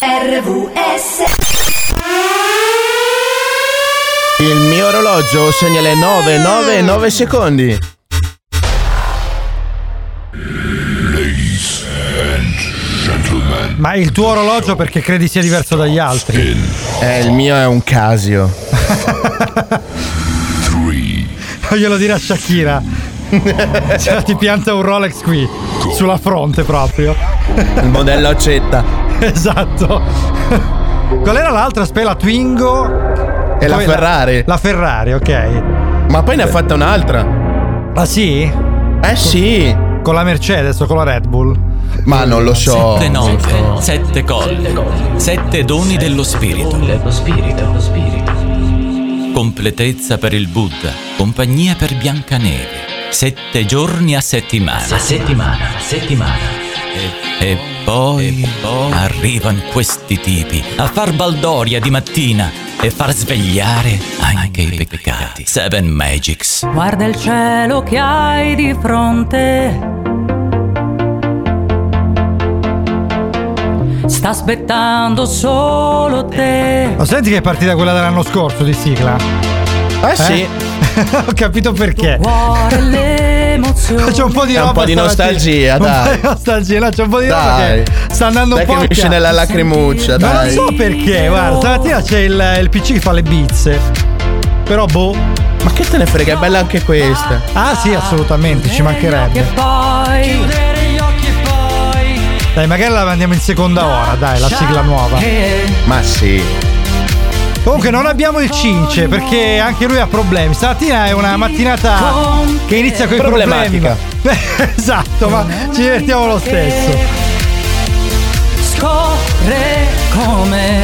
RVS Il mio orologio segna le 9, 9, 9 secondi. Ma il tuo orologio perché credi sia diverso dagli altri? Eh, il mio è un Casio. Glielo dire a Shakira. Cioè, ti pianta un Rolex qui, sulla fronte proprio. Il modello accetta. Esatto. Qual era l'altra? Aspetta, la Twingo. E la Ferrari. La Ferrari, ok. Ma poi ne ha fatta un'altra. Ah sì? Eh sì. Con la Mercedes o con la Red Bull? Ma non lo so. Sette note, sette colli, sette doni dello spirito. Completezza per il Buddha, compagnia per Biancaneve. Sette giorni a settimana. A settimana, a settimana. E, e poi, arrivano questi tipi a far baldoria di mattina e far svegliare anche i peccati. Seven Magics. Guarda il cielo che hai di fronte. Sta aspettando solo te. Ma senti che è partita quella dell'anno scorso di sigla? Eh sì. Ho capito perché. Cuore l'emozione. C'è un po' di un po' di nostalgia, Un po' dai. di nostalgia, no, c'è un po' di roba Dai. che sta andando Dai un po' che mi scende cazzo. la lacrimuccia, Ma non dai. so perché, guarda, stamattina c'è il, il PC che fa le bizze. Però boh. Ma che te ne frega, è bella anche questa. Ah sì, assolutamente, ci Che mancherebbe. poi chiudere gli occhi poi Dai, magari la mandiamo in seconda ora, dai, la sigla nuova. Ma sì. Comunque non abbiamo il cince perché anche lui ha problemi. Stamattina è una mattinata che inizia con i problemi. Esatto, ma ci divertiamo lo stesso.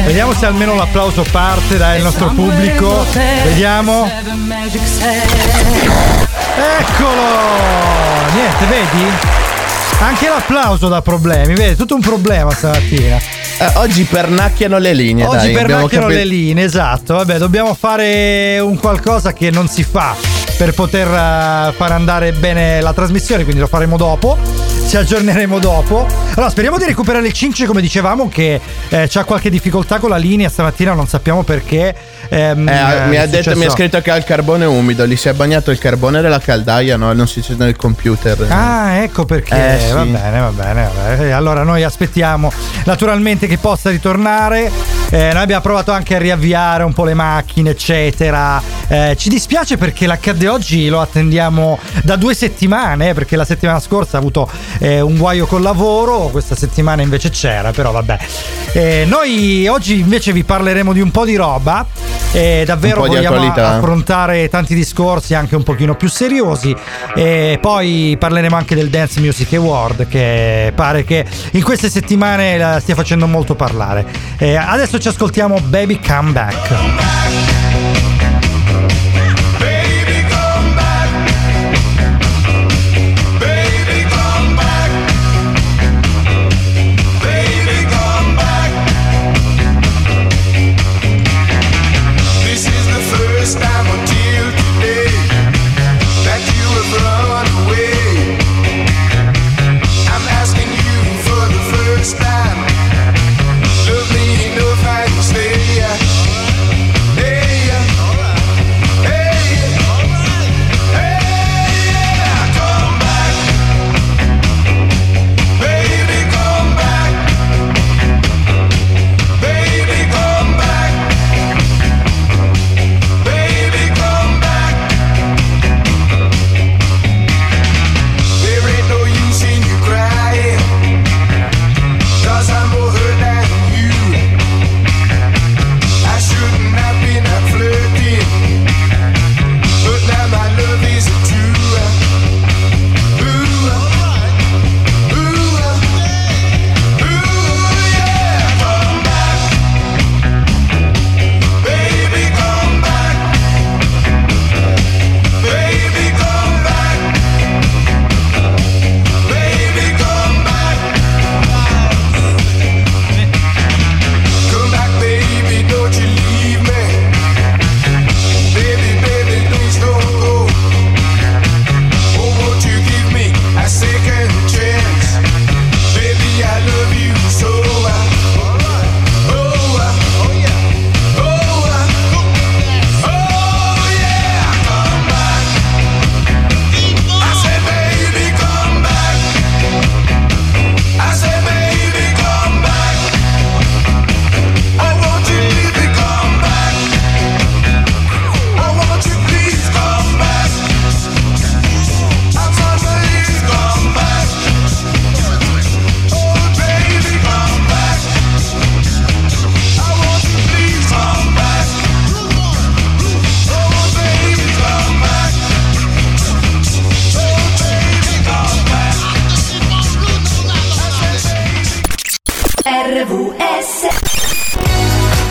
Vediamo se almeno l'applauso parte dal nostro pubblico. Vediamo. Eccolo! Niente, vedi? Anche l'applauso dà problemi, vedi? Tutto un problema stamattina. Eh, oggi pernacchiano le linee, Oggi dai. per abbiamo macchiano capito- le linee, esatto. Vabbè, dobbiamo fare un qualcosa che non si fa per poter eh, far andare bene la trasmissione, quindi lo faremo dopo. Ci aggiorneremo dopo. Allora, speriamo di recuperare il Cince, come dicevamo, che eh, c'ha qualche difficoltà con la linea stamattina, non sappiamo perché. Ehm, Eh, eh, mi, ha detto, mi ha scritto che ha il carbone umido, gli si è bagnato il carbone della caldaia, no? Non si sente nel computer. Ah, ecco perché. Eh, sì. Va bene, va bene, va bene. Allora noi aspettiamo naturalmente che possa ritornare. Eh, noi abbiamo provato anche a riavviare un po' le macchine, eccetera. Eh, ci dispiace perché l'accadde oggi lo attendiamo da due settimane, eh, perché la settimana scorsa ha avuto eh, un guaio col lavoro, questa settimana invece c'era, però vabbè. Eh, noi oggi invece vi parleremo di un po' di roba. E davvero vogliamo affrontare tanti discorsi anche un pochino più seriosi e poi parleremo anche del Dance Music Award che pare che in queste settimane la stia facendo molto parlare. Eh, adesso ci ascoltiamo Baby Come Back.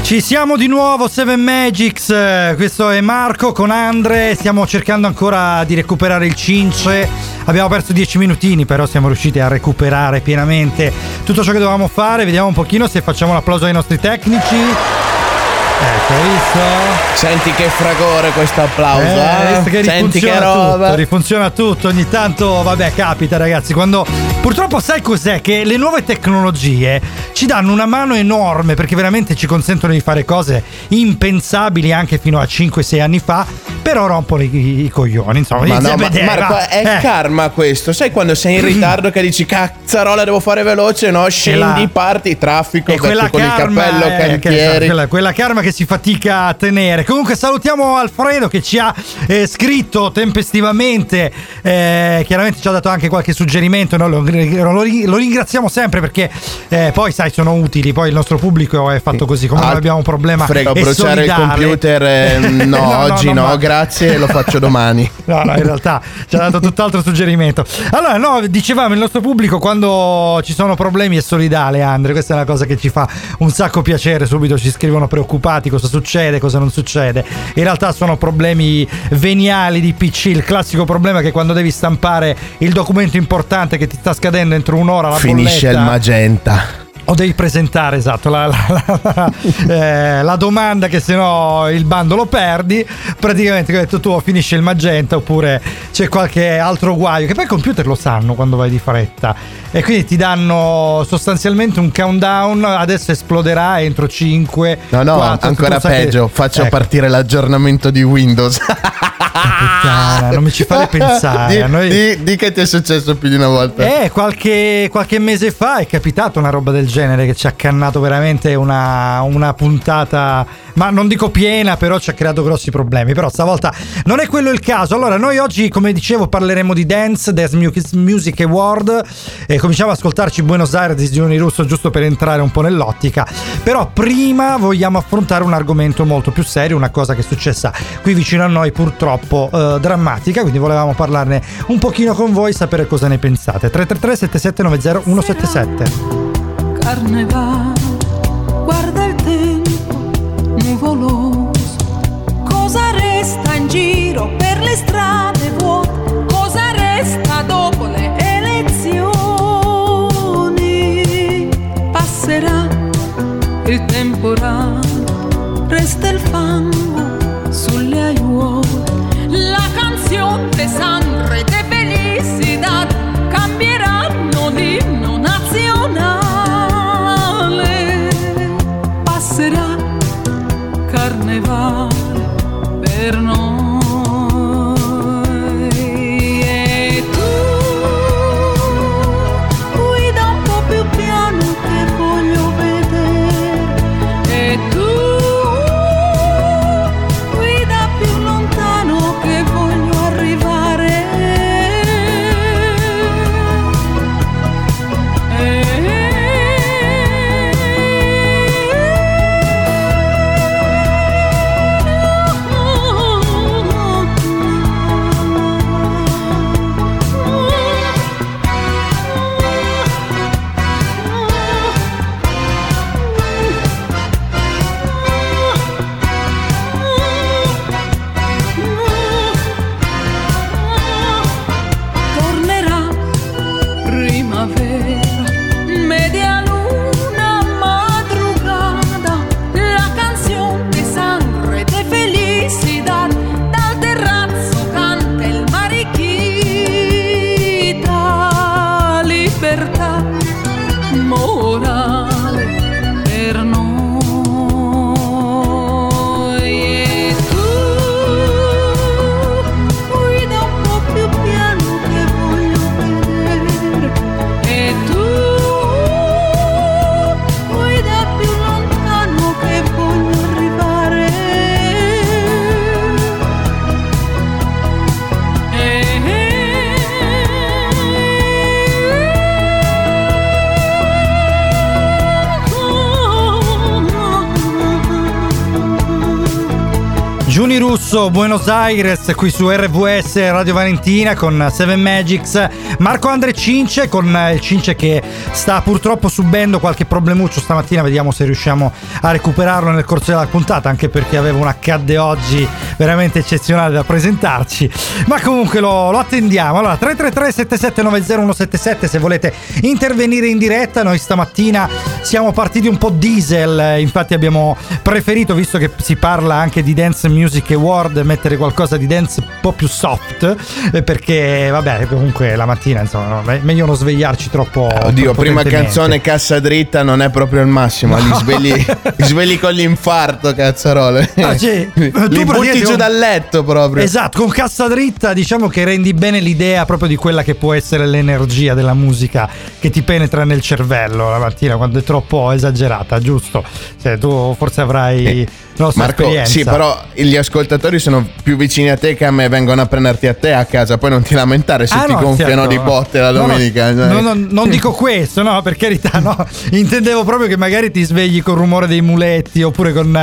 Ci siamo di nuovo, Seven Magics. eh, Questo è Marco con Andre. Stiamo cercando ancora di recuperare il cince. Abbiamo perso 10 minutini, però siamo riusciti a recuperare pienamente tutto ciò che dovevamo fare. Vediamo un pochino se facciamo l'applauso ai nostri tecnici. Ecco, visto? Senti che fragore questo applauso. Eh, eh? visto che Senti che roba. tutto, rifunziona tutto, ogni tanto, vabbè, capita ragazzi, quando purtroppo sai cos'è che le nuove tecnologie ci danno una mano enorme perché veramente ci consentono di fare cose impensabili anche fino a 5-6 anni fa, però rompono i, i coglioni, insomma, Ma no, ma Marco, va. è Eh, karma questo. Sai quando sei in ritardo che dici cazzarola, devo fare veloce, no? Scendi, la- parti, traffico, E quella con il cappello, eh, che- cantieri. quella, quella karma che si fatica a tenere. Comunque salutiamo Alfredo che ci ha eh, scritto tempestivamente, eh, chiaramente ci ha dato anche qualche suggerimento, no? lo, lo- lo ringraziamo sempre perché eh, poi sai sono utili, poi il nostro pubblico è fatto così, come Ah, abbiamo un problema. Frega, bruciare il solidale. computer. eh, no, No, oggi no, no, grazie, lo faccio domani. No, no, in realtà ci ha dato tutt'altro suggerimento. Allora, no, dicevamo, il nostro pubblico quando ci sono problemi è solidale, Andre. Questa è una cosa che ci fa un sacco piacere. Subito ci scrivono preoccupati cosa succede, cosa non succede. In realtà sono problemi veniali di PC. Il classico problema è che quando devi stampare il documento importante che ti sta scadendo entro un'ora, la Finisce il bolletta, magenta. O devi presentare, esatto, la, la- la- eh, la domanda che se no il bando lo perdi. Praticamente, hai detto tu, finisce il magenta oppure c'è qualche altro guaio. Che poi i computer lo sanno quando vai di fretta. E quindi ti danno sostanzialmente un countdown. Adesso esploderà entro 5. No, no, ancora peggio. Faccio partire l'aggiornamento di Windows. puttana, non mi ci fare pensare. Di, A noi- di- di che ti è successo più di una volta? Eh, qualche, qualche mese fa è capitato una roba del genere che ci ha cannato veramente una, una puntata, ma non dico piena, però ci ha creato grossi problemi. Però stavolta non è quello il caso. Allora, noi oggi, come dicevo, parleremo di Dance, Dance Mu- Music Award. E cominciamo ad ascoltarci Buenos Aires di Gioni Russo giusto per entrare un po' nell'ottica. Però prima vogliamo affrontare un argomento molto più serio, una cosa che è successa qui vicino a noi, purtroppo eh, drammatica. Quindi volevamo parlarne un pochino con voi, sapere cosa ne pensate. 333 7790 177. Carnevale, guarda il tempo nuvoloso. Cosa resta in giro per le strade vuote? Cosa resta dopo le elezioni? Passerà il temporale, resta il fango Buenos Aires, qui su RVS Radio Valentina con Seven Magics, Marco Andre Cince con eh, il Cince che sta purtroppo subendo qualche problemuccio stamattina, vediamo se riusciamo a recuperarlo nel corso della puntata, anche perché aveva un accadde oggi veramente eccezionale da presentarci, ma comunque lo, lo attendiamo. Allora 333 7790 177 se volete intervenire in diretta, noi stamattina siamo partiti un po' diesel, eh, infatti abbiamo preferito, visto che si parla anche di Dance Music Award, mettere qualcosa di dance un po' più soft, eh, perché vabbè, comunque la mattina insomma, no, me- meglio non svegliarci troppo. Oddio, troppo prima canzone cassa dritta non è proprio il massimo. Li svegli, li svegli con l'infarto, cazzarole. Ah, sì. Tu Li butti giù un- dal letto proprio. Esatto, con cassa dritta diciamo che rendi bene l'idea proprio di quella che può essere l'energia della musica che ti penetra nel cervello la mattina quando è troppo esagerata, giusto? Cioè, tu forse avrai la nostra Marco, esperienza. sì, però gli ascoltatori sono più vicini a te che a me, vengono a prenderti a te a casa, poi non ti lamentare se Ah, ti no, gonfiano certo. di botte la domenica. No, dai. no, non dico questo, no, per carità, no. Intendevo proprio che magari ti svegli col rumore dei muletti oppure con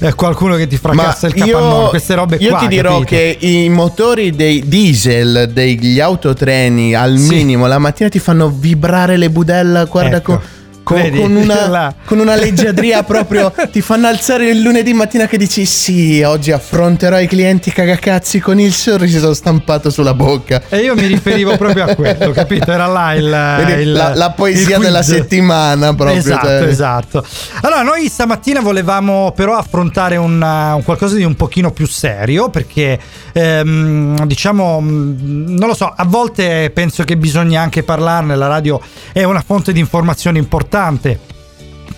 eh, qualcuno che ti fracassa il capannone, queste robe io qua. ti dirò capito? che i motori dei diesel degli autotreni al Sì. minimo la mattina ti fanno vibrare le budella, guarda Ecco. con, con- Vedi? con una, con una leggiadria proprio ti fanno alzare il lunedì mattina che dici sì, oggi affronterò i clienti cagacazzi con il sorriso stampato sulla bocca. E io mi riferivo proprio a quello, capito? Era là il, Vedi, il- la, la poesia il della settimana proprio. Esatto, cioè. esatto. Allora, noi stamattina volevamo però affrontare un, uh, un qualcosa di un pochino più serio perché, ehm, diciamo, mh, non lo so, a volte penso che bisogna anche parlarne, la radio è una fonte di informazione importante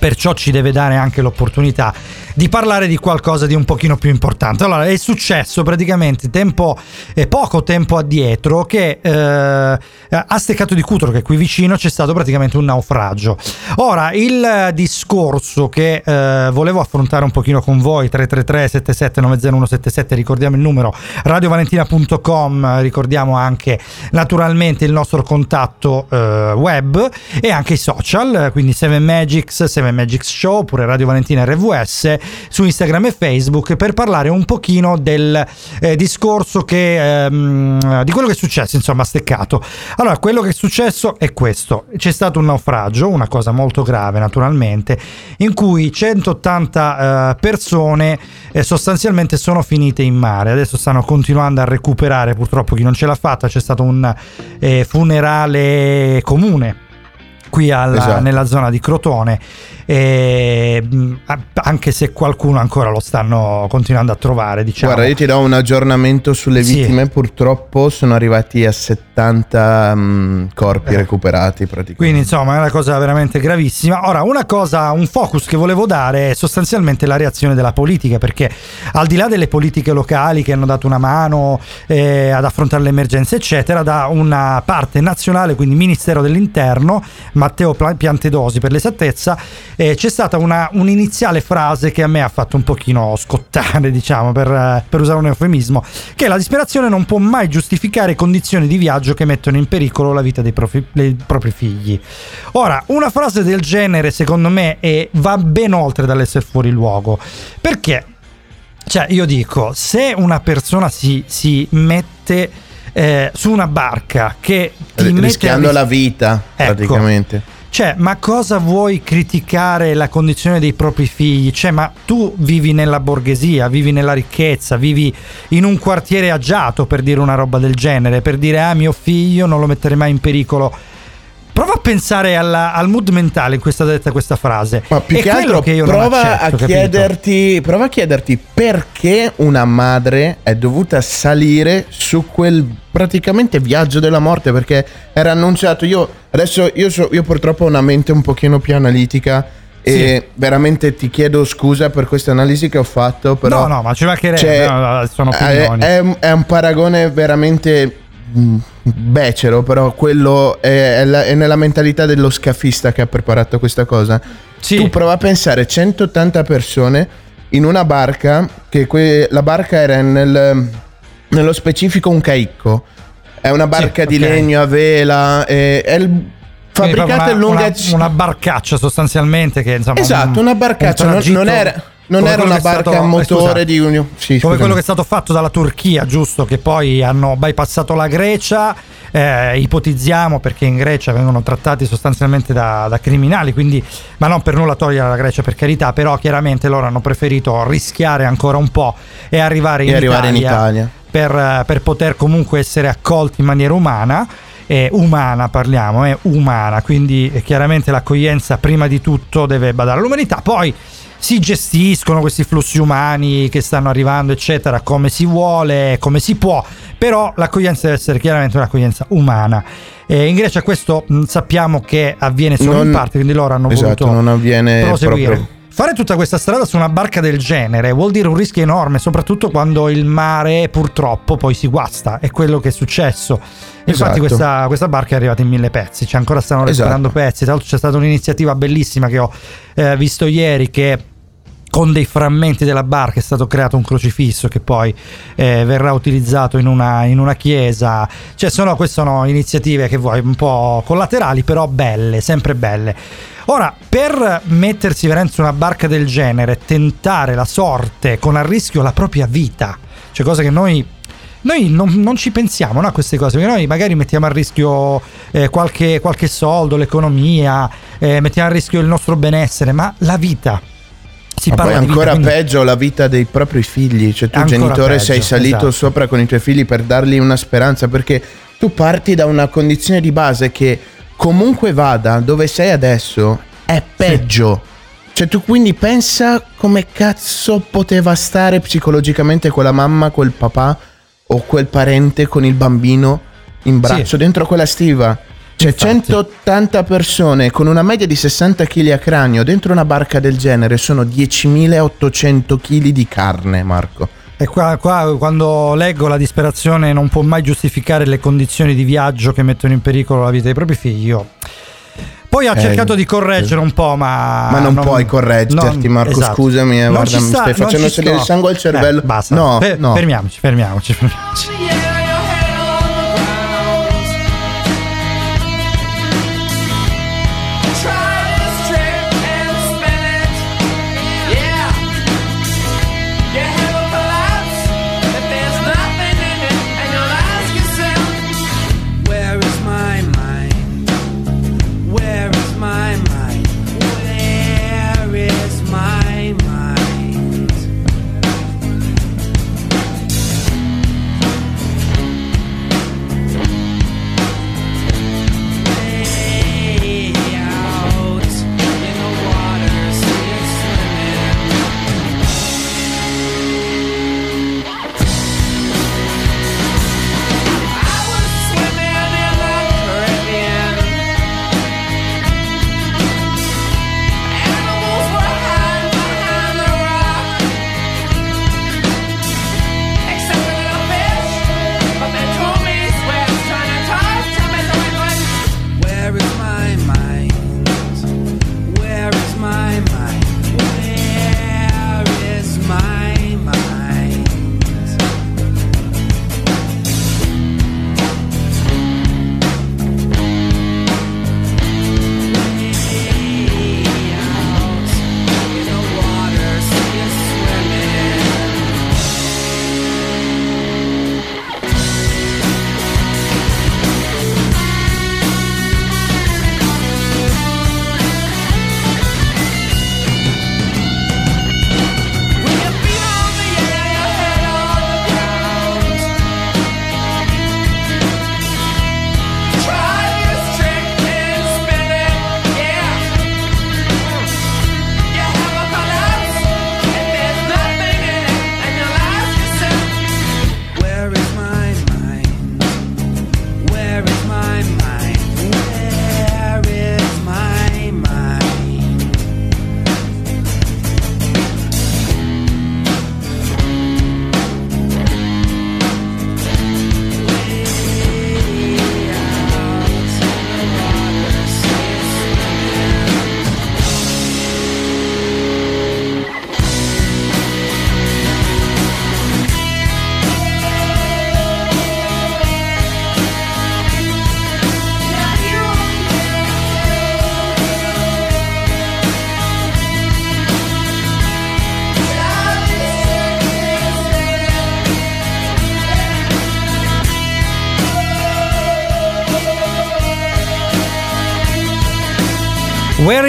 perciò ci deve dare anche l'opportunità di parlare di qualcosa di un pochino più importante. Allora, è successo praticamente tempo, eh, poco tempo addietro che eh, a Steccato di Cutro, che è qui vicino, c'è stato praticamente un naufragio. Ora, il discorso che eh, volevo affrontare un pochino con voi, 333 77 90177, ricordiamo il numero, radiovalentina.com, ricordiamo anche naturalmente il nostro contatto eh, web e anche i social, quindi 7 Magics, 7 Magics Show, oppure Radio Valentina RVS su Instagram e Facebook per parlare un pochino del eh, discorso che ehm, di quello che è successo, insomma, Steccato. Allora, quello che è successo è questo: c'è stato un naufragio, una cosa molto grave, naturalmente, in cui 180 eh, persone eh, sostanzialmente sono finite in mare. Adesso stanno continuando a recuperare, purtroppo chi non ce l'ha fatta, c'è stato un eh, funerale comune qui alla- Esatto. nella zona di Crotone e, a- anche se qualcuno ancora lo stanno continuando a trovare diciamo Guarda, io ti do un aggiornamento sulle Sì. vittime. Purtroppo sono arrivati a 70 mm, corpi Eh. recuperati praticamente. Quindi insomma è una cosa veramente gravissima. Ora una cosa, un focus che volevo dare è sostanzialmente la reazione della politica perché al di là delle politiche locali che hanno dato una mano eh, ad affrontare le emergenze eccetera, da una parte nazionale, quindi Ministero dell'Interno, Matteo Piantedosi per l'esattezza, eh, c'è stata una, un'iniziale frase che a me ha fatto un pochino scottare diciamo per, eh, per usare un eufemismo, che la disperazione non può mai giustificare condizioni di viaggio che mettono in pericolo la vita dei, profi- dei propri figli. Ora, una frase del genere secondo me è- va ben oltre dall'essere fuori luogo, perché cioè io dico, se una persona si, si mette eh, su una barca che ti rischiando ris- la vita Ecco. praticamente. Cioè, ma cosa vuoi criticare la condizione dei propri figli? Cioè, ma tu vivi nella borghesia, vivi nella ricchezza, vivi in un quartiere agiato per dire una roba del genere, per dire ah mio figlio non lo metterei mai in pericolo. Prova a pensare alla- al mood mentale in cui è stata detta questa frase. Ma più È che altro che io non prova, accetto, a chiederti, prova a chiederti perché una madre è dovuta salire su quel praticamente viaggio della morte perché era annunciato. Io adesso io, so- io purtroppo ho una mente un pochino più analitica e veramente ti chiedo scusa per questa analisi che ho fatto. Però no, no, ma ci mancherebbe, cioè, no, sono è, opinioni. è un- è un paragone veramente becero, però quello è, è la- è nella mentalità dello scafista che ha preparato questa cosa. Sì. Tu prova a pensare 180 persone in una barca, che que- la barca era nel- nello specifico un caicco. È una barca Sì, di ok. legno a vela, è, è il- Quindi fabbricata una, lunga... una, una barcaccia sostanzialmente che insomma Esatto, una barcaccia, un non, non era, Non era una è barca stato- a eh, motore scusa, di un... Sì, come quello che è stato fatto dalla Turchia, giusto? Che poi hanno bypassato la Grecia. eh, ipotizziamo perché in Grecia vengono trattati sostanzialmente da, da criminali, quindi, ma non per nulla togliere la Grecia per carità, però chiaramente loro hanno preferito rischiare ancora un po' e arrivare in, E arrivare in Italia, Italia. Per, eh, per poter comunque essere accolti in maniera umana. eh, umana parliamo, è umana, quindi eh, chiaramente l'accoglienza prima di tutto deve badare all'umanità, poi si gestiscono questi flussi umani che stanno arrivando, eccetera, come si vuole, come si può, però l'accoglienza deve essere chiaramente un'accoglienza umana. E in Grecia questo mh, sappiamo che avviene solo Non- in parte, quindi loro hanno Esatto, voluto non avviene proseguire. proprio... Fare tutta questa strada su una barca del genere vuol dire un rischio enorme, soprattutto quando il mare purtroppo poi si guasta, è quello che è successo. Infatti Esatto. questa, questa barca è arrivata in mille pezzi, cioè ancora stanno Esatto. recuperando pezzi, tra l'altro c'è stata un'iniziativa bellissima che ho eh, visto ieri che con dei frammenti della barca è stato creato un crocifisso che poi eh, verrà utilizzato in una, in una chiesa. Cioè, sono, queste sono iniziative che vuoi un po' collaterali, però belle, sempre belle. Ora, per mettersi veramente su una barca del genere, tentare la sorte con a rischio la propria vita, cioè cosa che noi noi non, non ci pensiamo no, a queste cose, perché noi magari mettiamo a rischio eh, qualche, qualche soldo, l'economia, eh, mettiamo a rischio il nostro benessere, ma la vita. Si Ma poi parla vita, ancora quindi- peggio la vita dei propri figli, cioè tu Ancora genitore peggio, sei salito esatto. sopra con i tuoi figli per dargli una speranza perché tu parti da una condizione di base che comunque vada dove sei adesso è peggio. Cioè tu quindi pensa come cazzo poteva stare psicologicamente quella mamma, quel papà o quel parente con il bambino in braccio Sì. dentro quella stiva. Cioè Infatti. 180 persone con una media di 60 kg a cranio dentro una barca del genere sono 10.800 kg di carne, Marco. E qua, qua quando leggo la disperazione non può mai giustificare le condizioni di viaggio che mettono in pericolo la vita dei propri figli. Io. Poi ha Eh, cercato di correggere un po', ma. Ma non puoi correggerti, Marco, scusami, eh, Non guarda, ci mi sta- stai non facendo salire il sangue al cervello. Eh, basta. No, Fe- no. Fermiamoci, fermiamoci, fermiamoci.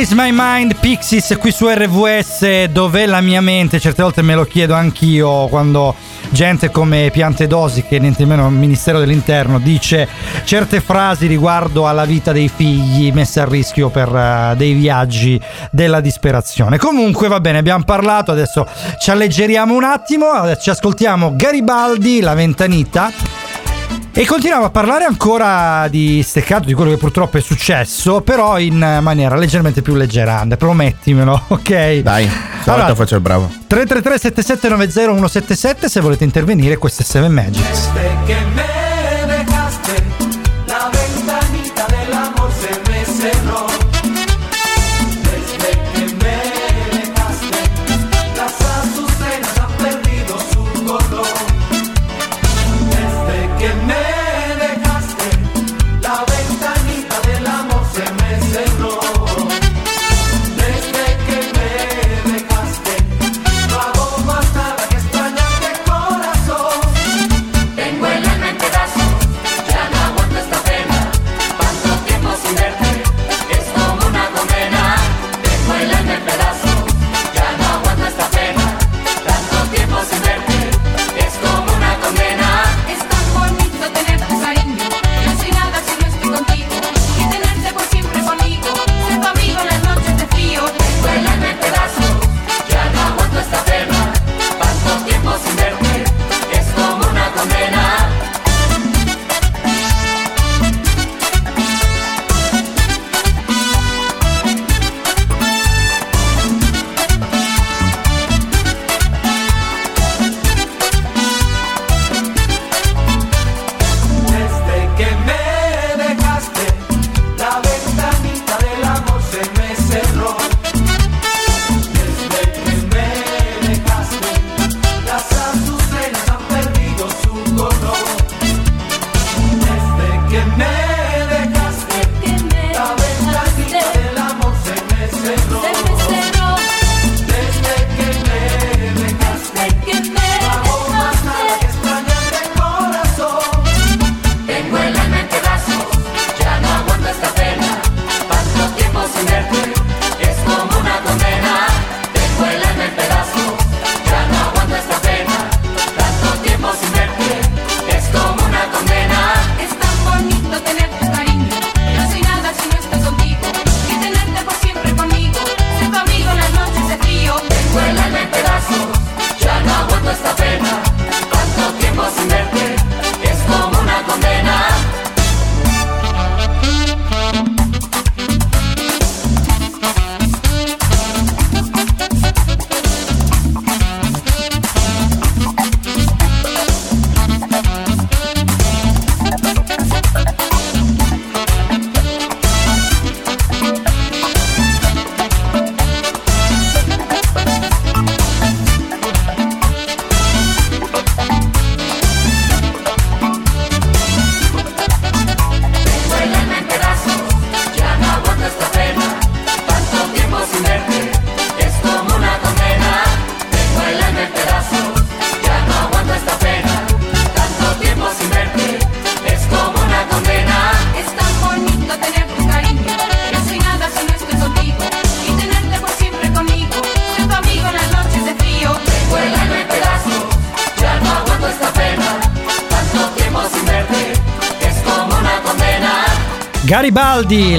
Where's My Mind Pixis? qui su RVS dov'è la mia mente? Certe volte me lo chiedo anch'io quando gente come Piante Dosi che niente meno il Ministero dell'Interno dice certe frasi riguardo alla vita dei figli messa a rischio per uh, dei viaggi della disperazione. Comunque va bene abbiamo parlato adesso ci alleggeriamo un attimo. Ci ascoltiamo Garibaldi la ventanita. E continuiamo a parlare ancora di steccato, di quello che purtroppo è successo, però in maniera leggermente più leggerante, promettimelo, ok? Dai, allora, faccio il bravo. 333 7790 177 se volete intervenire, questo è 7 Magics.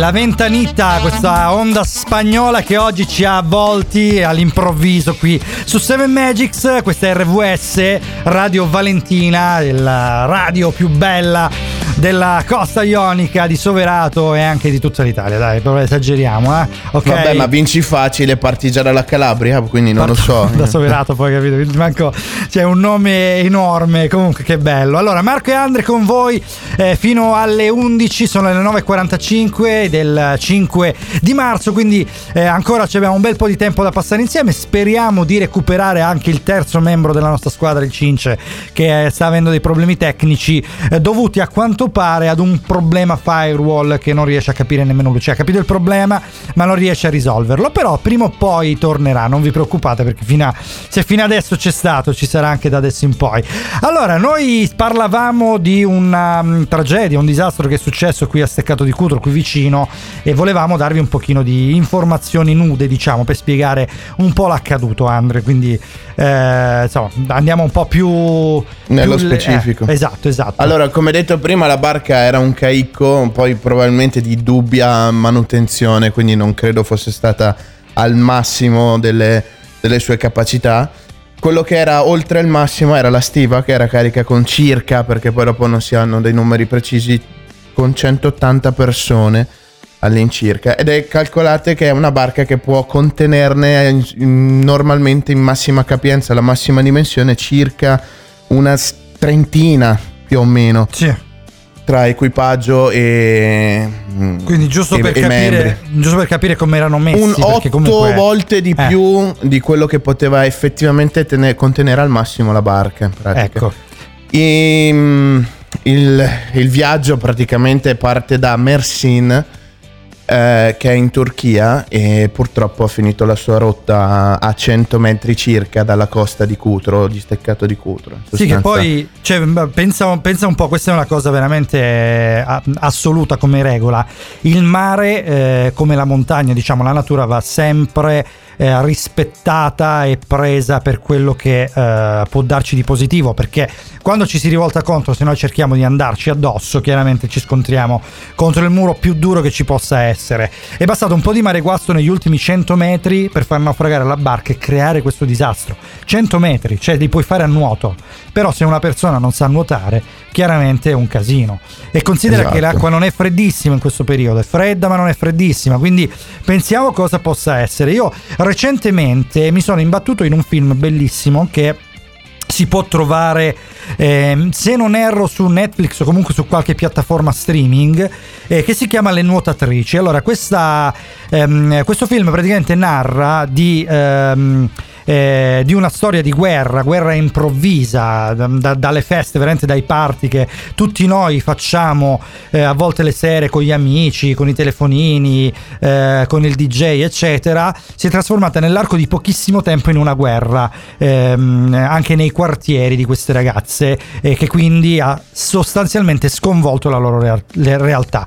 la Ventanita, questa onda spagnola che oggi ci ha avvolti all'improvviso qui su Seven Magics, questa RVS Radio Valentina, la radio più bella della costa ionica di Soverato e anche di tutta l'Italia. Dai, però esageriamo, eh. Okay. Vabbè, ma vinci facile parti già dalla Calabria, quindi non Parto, lo so. Da Soverato poi, capito? Manco, c'è un nome enorme, comunque che bello. Allora, Marco e Andre con voi eh, fino alle 11, sono le 9.45 del 5 di marzo, quindi eh, ancora abbiamo un bel po' di tempo da passare insieme. Speriamo di recuperare anche il terzo membro della nostra squadra, il Cince, che eh, sta avendo dei problemi tecnici eh, dovuti a quanto pare ad un problema firewall che non riesce a capire nemmeno lui. Cioè, ha capito il problema, ma non riesce a risolverlo. Però prima o poi tornerà, non vi preoccupate, perché fino a, se fino adesso c'è stato, ci sarà anche da adesso in poi. Allora, noi parlavamo di una um, tragedia, un disastro che è successo qui a Steccato di Cutro, qui vicino, e volevamo darvi un pochino di informazioni nude, diciamo, per spiegare un po' l'accaduto, Andre. Quindi, eh, insomma, andiamo un po' più Nello più specifico. eh, esatto, esatto. Allora, come detto prima, la barca era un caicco, poi probabilmente di dubbia manutenzione, quindi non credo fosse stata al massimo delle, delle sue capacità. Quello che era oltre il massimo era la stiva, che era carica con circa, perché poi dopo non si hanno dei numeri precisi, con 180 persone all'incirca. Ed è calcolate che è una barca che può contenerne normalmente in massima capienza, la massima dimensione, circa una trentina più o meno Sì. tra equipaggio e mm, Quindi giusto e- per, e capire, giusto per capire come erano messi. un perché otto comunque- volte di Eh, più di quello che poteva effettivamente tene- contenere al massimo la barca. Ecco. E, mm, il, il viaggio praticamente parte da Mersin eh, che è in Turchia e purtroppo ha finito la sua rotta a 100 metri circa dalla costa di Cutro, di Steccato di Cutro. Sì, che poi cioè, pensa, pensa un po', questa è una cosa veramente eh, assoluta come regola. Il mare, eh, come la montagna, diciamo, la natura va sempre eh, rispettata e presa per quello che eh, può darci di positivo, perché quando ci si rivolta contro, se noi cerchiamo di andarci addosso, chiaramente ci scontriamo contro il muro più duro che ci possa essere. È bastato un po' di mare guasto negli ultimi 100 metri per far naufragare la barca e creare questo disastro. 100 metri, cioè li puoi fare a nuoto, però se una persona non sa nuotare, chiaramente è un casino. E considera Esatto. che l'acqua non è freddissima in questo periodo, è fredda ma non è freddissima, quindi pensiamo cosa possa essere. Io recentemente mi sono imbattuto in un film bellissimo che si può trovare ehm, se non erro su Netflix o comunque su qualche piattaforma streaming eh, che si chiama Le nuotatrici. Allora questa, ehm, questo film praticamente narra di ehm, eh, di una storia di guerra, guerra improvvisa, da- dalle feste, veramente dai party che tutti noi facciamo eh, a volte le sere con gli amici, con i telefonini, eh, con il DJ, eccetera, si è trasformata nell'arco di pochissimo tempo in una guerra ehm, anche nei quartieri di queste ragazze che quindi ha sostanzialmente sconvolto la loro le- realtà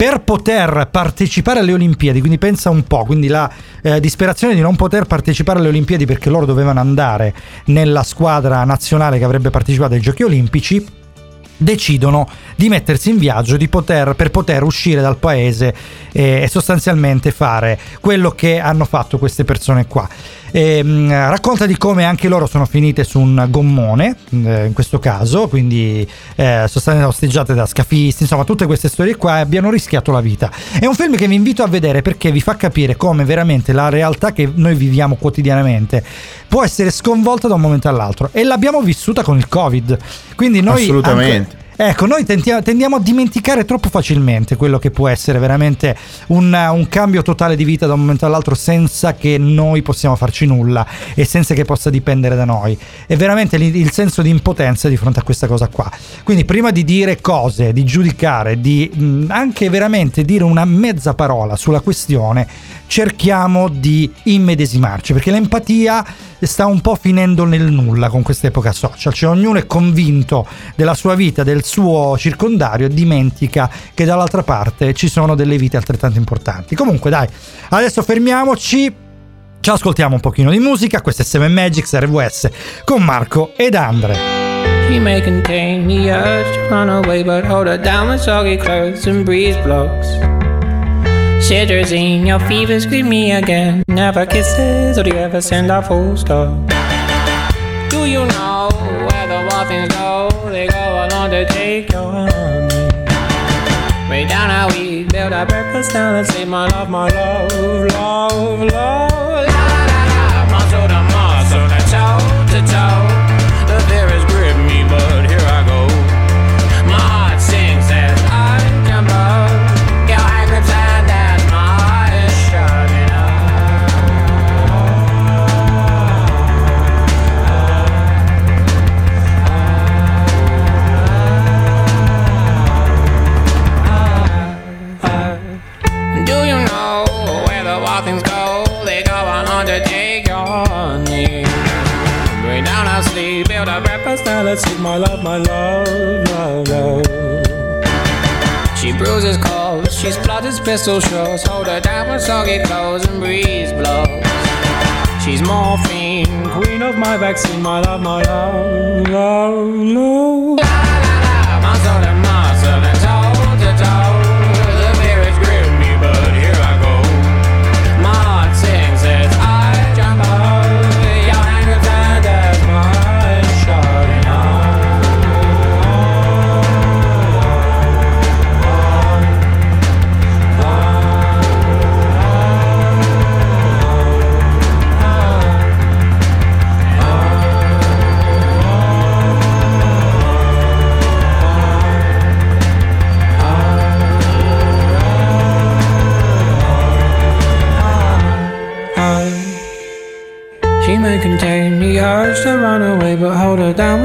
per poter partecipare alle Olimpiadi, quindi pensa un po', quindi la eh, disperazione di non poter partecipare alle Olimpiadi perché loro dovevano andare nella squadra nazionale che avrebbe partecipato ai Giochi Olimpici, decidono di mettersi in viaggio poter, per poter uscire dal paese e, e sostanzialmente fare quello che hanno fatto queste persone qua. E, mh, racconta di come anche loro sono finite su un gommone, eh, in questo caso, quindi eh, sono state osteggiate da scafisti, insomma tutte queste storie qua e abbiano rischiato la vita. È un film che vi invito a vedere perché vi fa capire come veramente la realtà che noi viviamo quotidianamente può essere sconvolta da un momento all'altro e l'abbiamo vissuta con il Covid. Quindi noi Assolutamente. Ecco, noi tentia- tendiamo a dimenticare troppo facilmente quello che può essere veramente un, un cambio totale di vita da un momento all'altro senza che noi possiamo farci nulla e senza che possa dipendere da noi. È veramente il, il senso di impotenza di fronte a questa cosa qua. Quindi prima di dire cose, di giudicare, di mh, anche veramente dire una mezza parola sulla questione, cerchiamo di immedesimarci perché l'empatia sta un po' finendo nel nulla con questa epoca social, cioè ognuno è convinto della sua vita, del suo circondario e dimentica che dall'altra parte ci sono delle vite altrettanto importanti. Comunque dai, adesso fermiamoci, ci ascoltiamo un pochino di musica, questo è 7 Magics RWS con Marco ed Andre. She may contain the urge to run away, but hold her down with soggy clothes and breeze blocks. Shivers in your fever, scream me again. Never kisses, or do you ever send a full stop? Do you know where the muffins go? They go along to take your honey. Way down how we build our breakfast down and say, My love, my love, love, love. Now let's take my love, my love, love, love. She bruises calls, she splutters pistol shots. Hold her down when soggy clothes and breeze blows. She's morphine, queen of my vaccine, my love, my love, love, love. La, la, la, my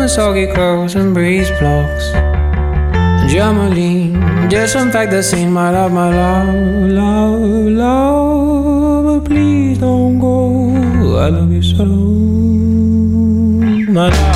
the soggy clothes and breeze blocks. Jamaline, disinfect the scene, my love, my love, love, love. But please don't go. I love you so, my love.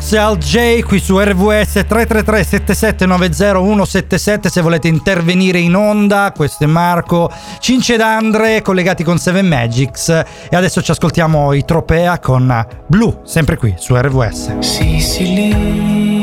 Voxel J qui su RVS 333-7790177 se volete intervenire in onda, questo è Marco Cince d'Andre collegati con Seven Magics e adesso ci ascoltiamo i Tropea con Blue, sempre qui su RVS. Sicily.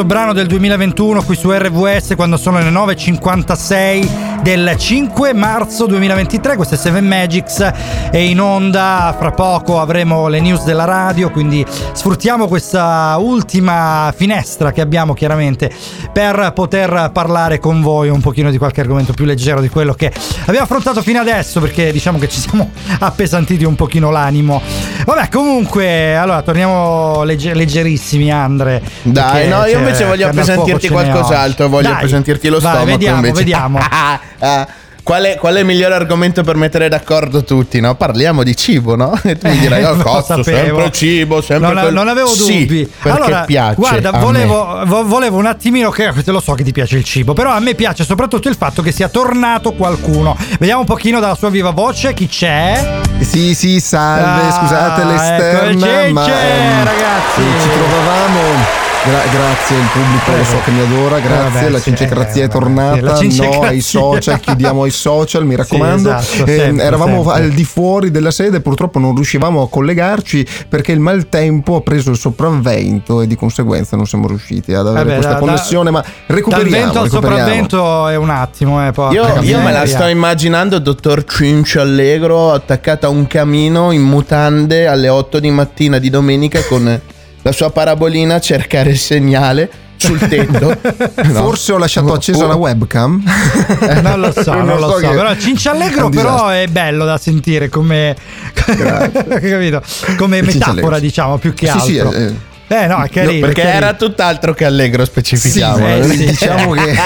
Questo brano del 2021 qui su RVS quando sono le 9.56 del 5 marzo 2023. Questo è Seven Magics e in onda fra poco avremo le news della radio, quindi sfruttiamo questa ultima finestra che abbiamo chiaramente per poter parlare con voi un pochino di qualche argomento più leggero di quello che abbiamo affrontato fino adesso perché diciamo che ci siamo appesantiti un pochino l'animo. Vabbè, comunque, allora torniamo legge- leggerissimi Andre. Dai, no, io c'è- invece voglio appesantirti qualcos'altro. Voglio Dai, appesantirti lo vai, stomaco Vediamo, invece. vediamo. Ah, qual, è, qual è il migliore argomento per mettere d'accordo tutti? No? Parliamo di cibo, no? E tu mi dirai, oh, cazzo, sempre cibo, sempre non, quel- non avevo Sì, dubbi. allora, piace. guarda, volevo, vo- volevo un attimino che te lo so che ti piace il cibo, però a me piace soprattutto il fatto che sia tornato qualcuno. Vediamo un pochino dalla sua viva voce chi c'è. Sì, sì, salve, Ah, scusate ecco, l'esterna, c'è, ma ehm, ragazzi. ci trovavamo. Gra- grazie, il pubblico lo so che mi adora, grazie, vabbè, la sì, cincecrazia eh, è vabbè, tornata, sì, la no ai social, chiudiamo ai social, mi raccomando. esatto, Ehm, sempre, eravamo sempre. al di fuori della sede, purtroppo non riuscivamo a collegarci perché il maltempo ha preso il sopravvento e di conseguenza non siamo riusciti ad avere Vabbè, questa da- connessione, ma Dal recuperiamo. vento al sopravvento è un attimo, eh, porca Io, io me la sto immaginando dottor Cincio Allegro attaccato a un camino in mutande alle 8 di mattina di domenica con la sua parabolina a cercare il segnale sul tetto. No. Forse ho lasciato accesa Oh. la webcam. non lo so, non, Non lo so so. che- Però Cinciallegro però è bello da sentire come capito? Come metafora, diciamo, più che Sì, sì, altro. eh, Eh no, è carino. perché è carino. era tutt'altro che Allegro, specifichiamo. Sì, eh, sì. diciamo che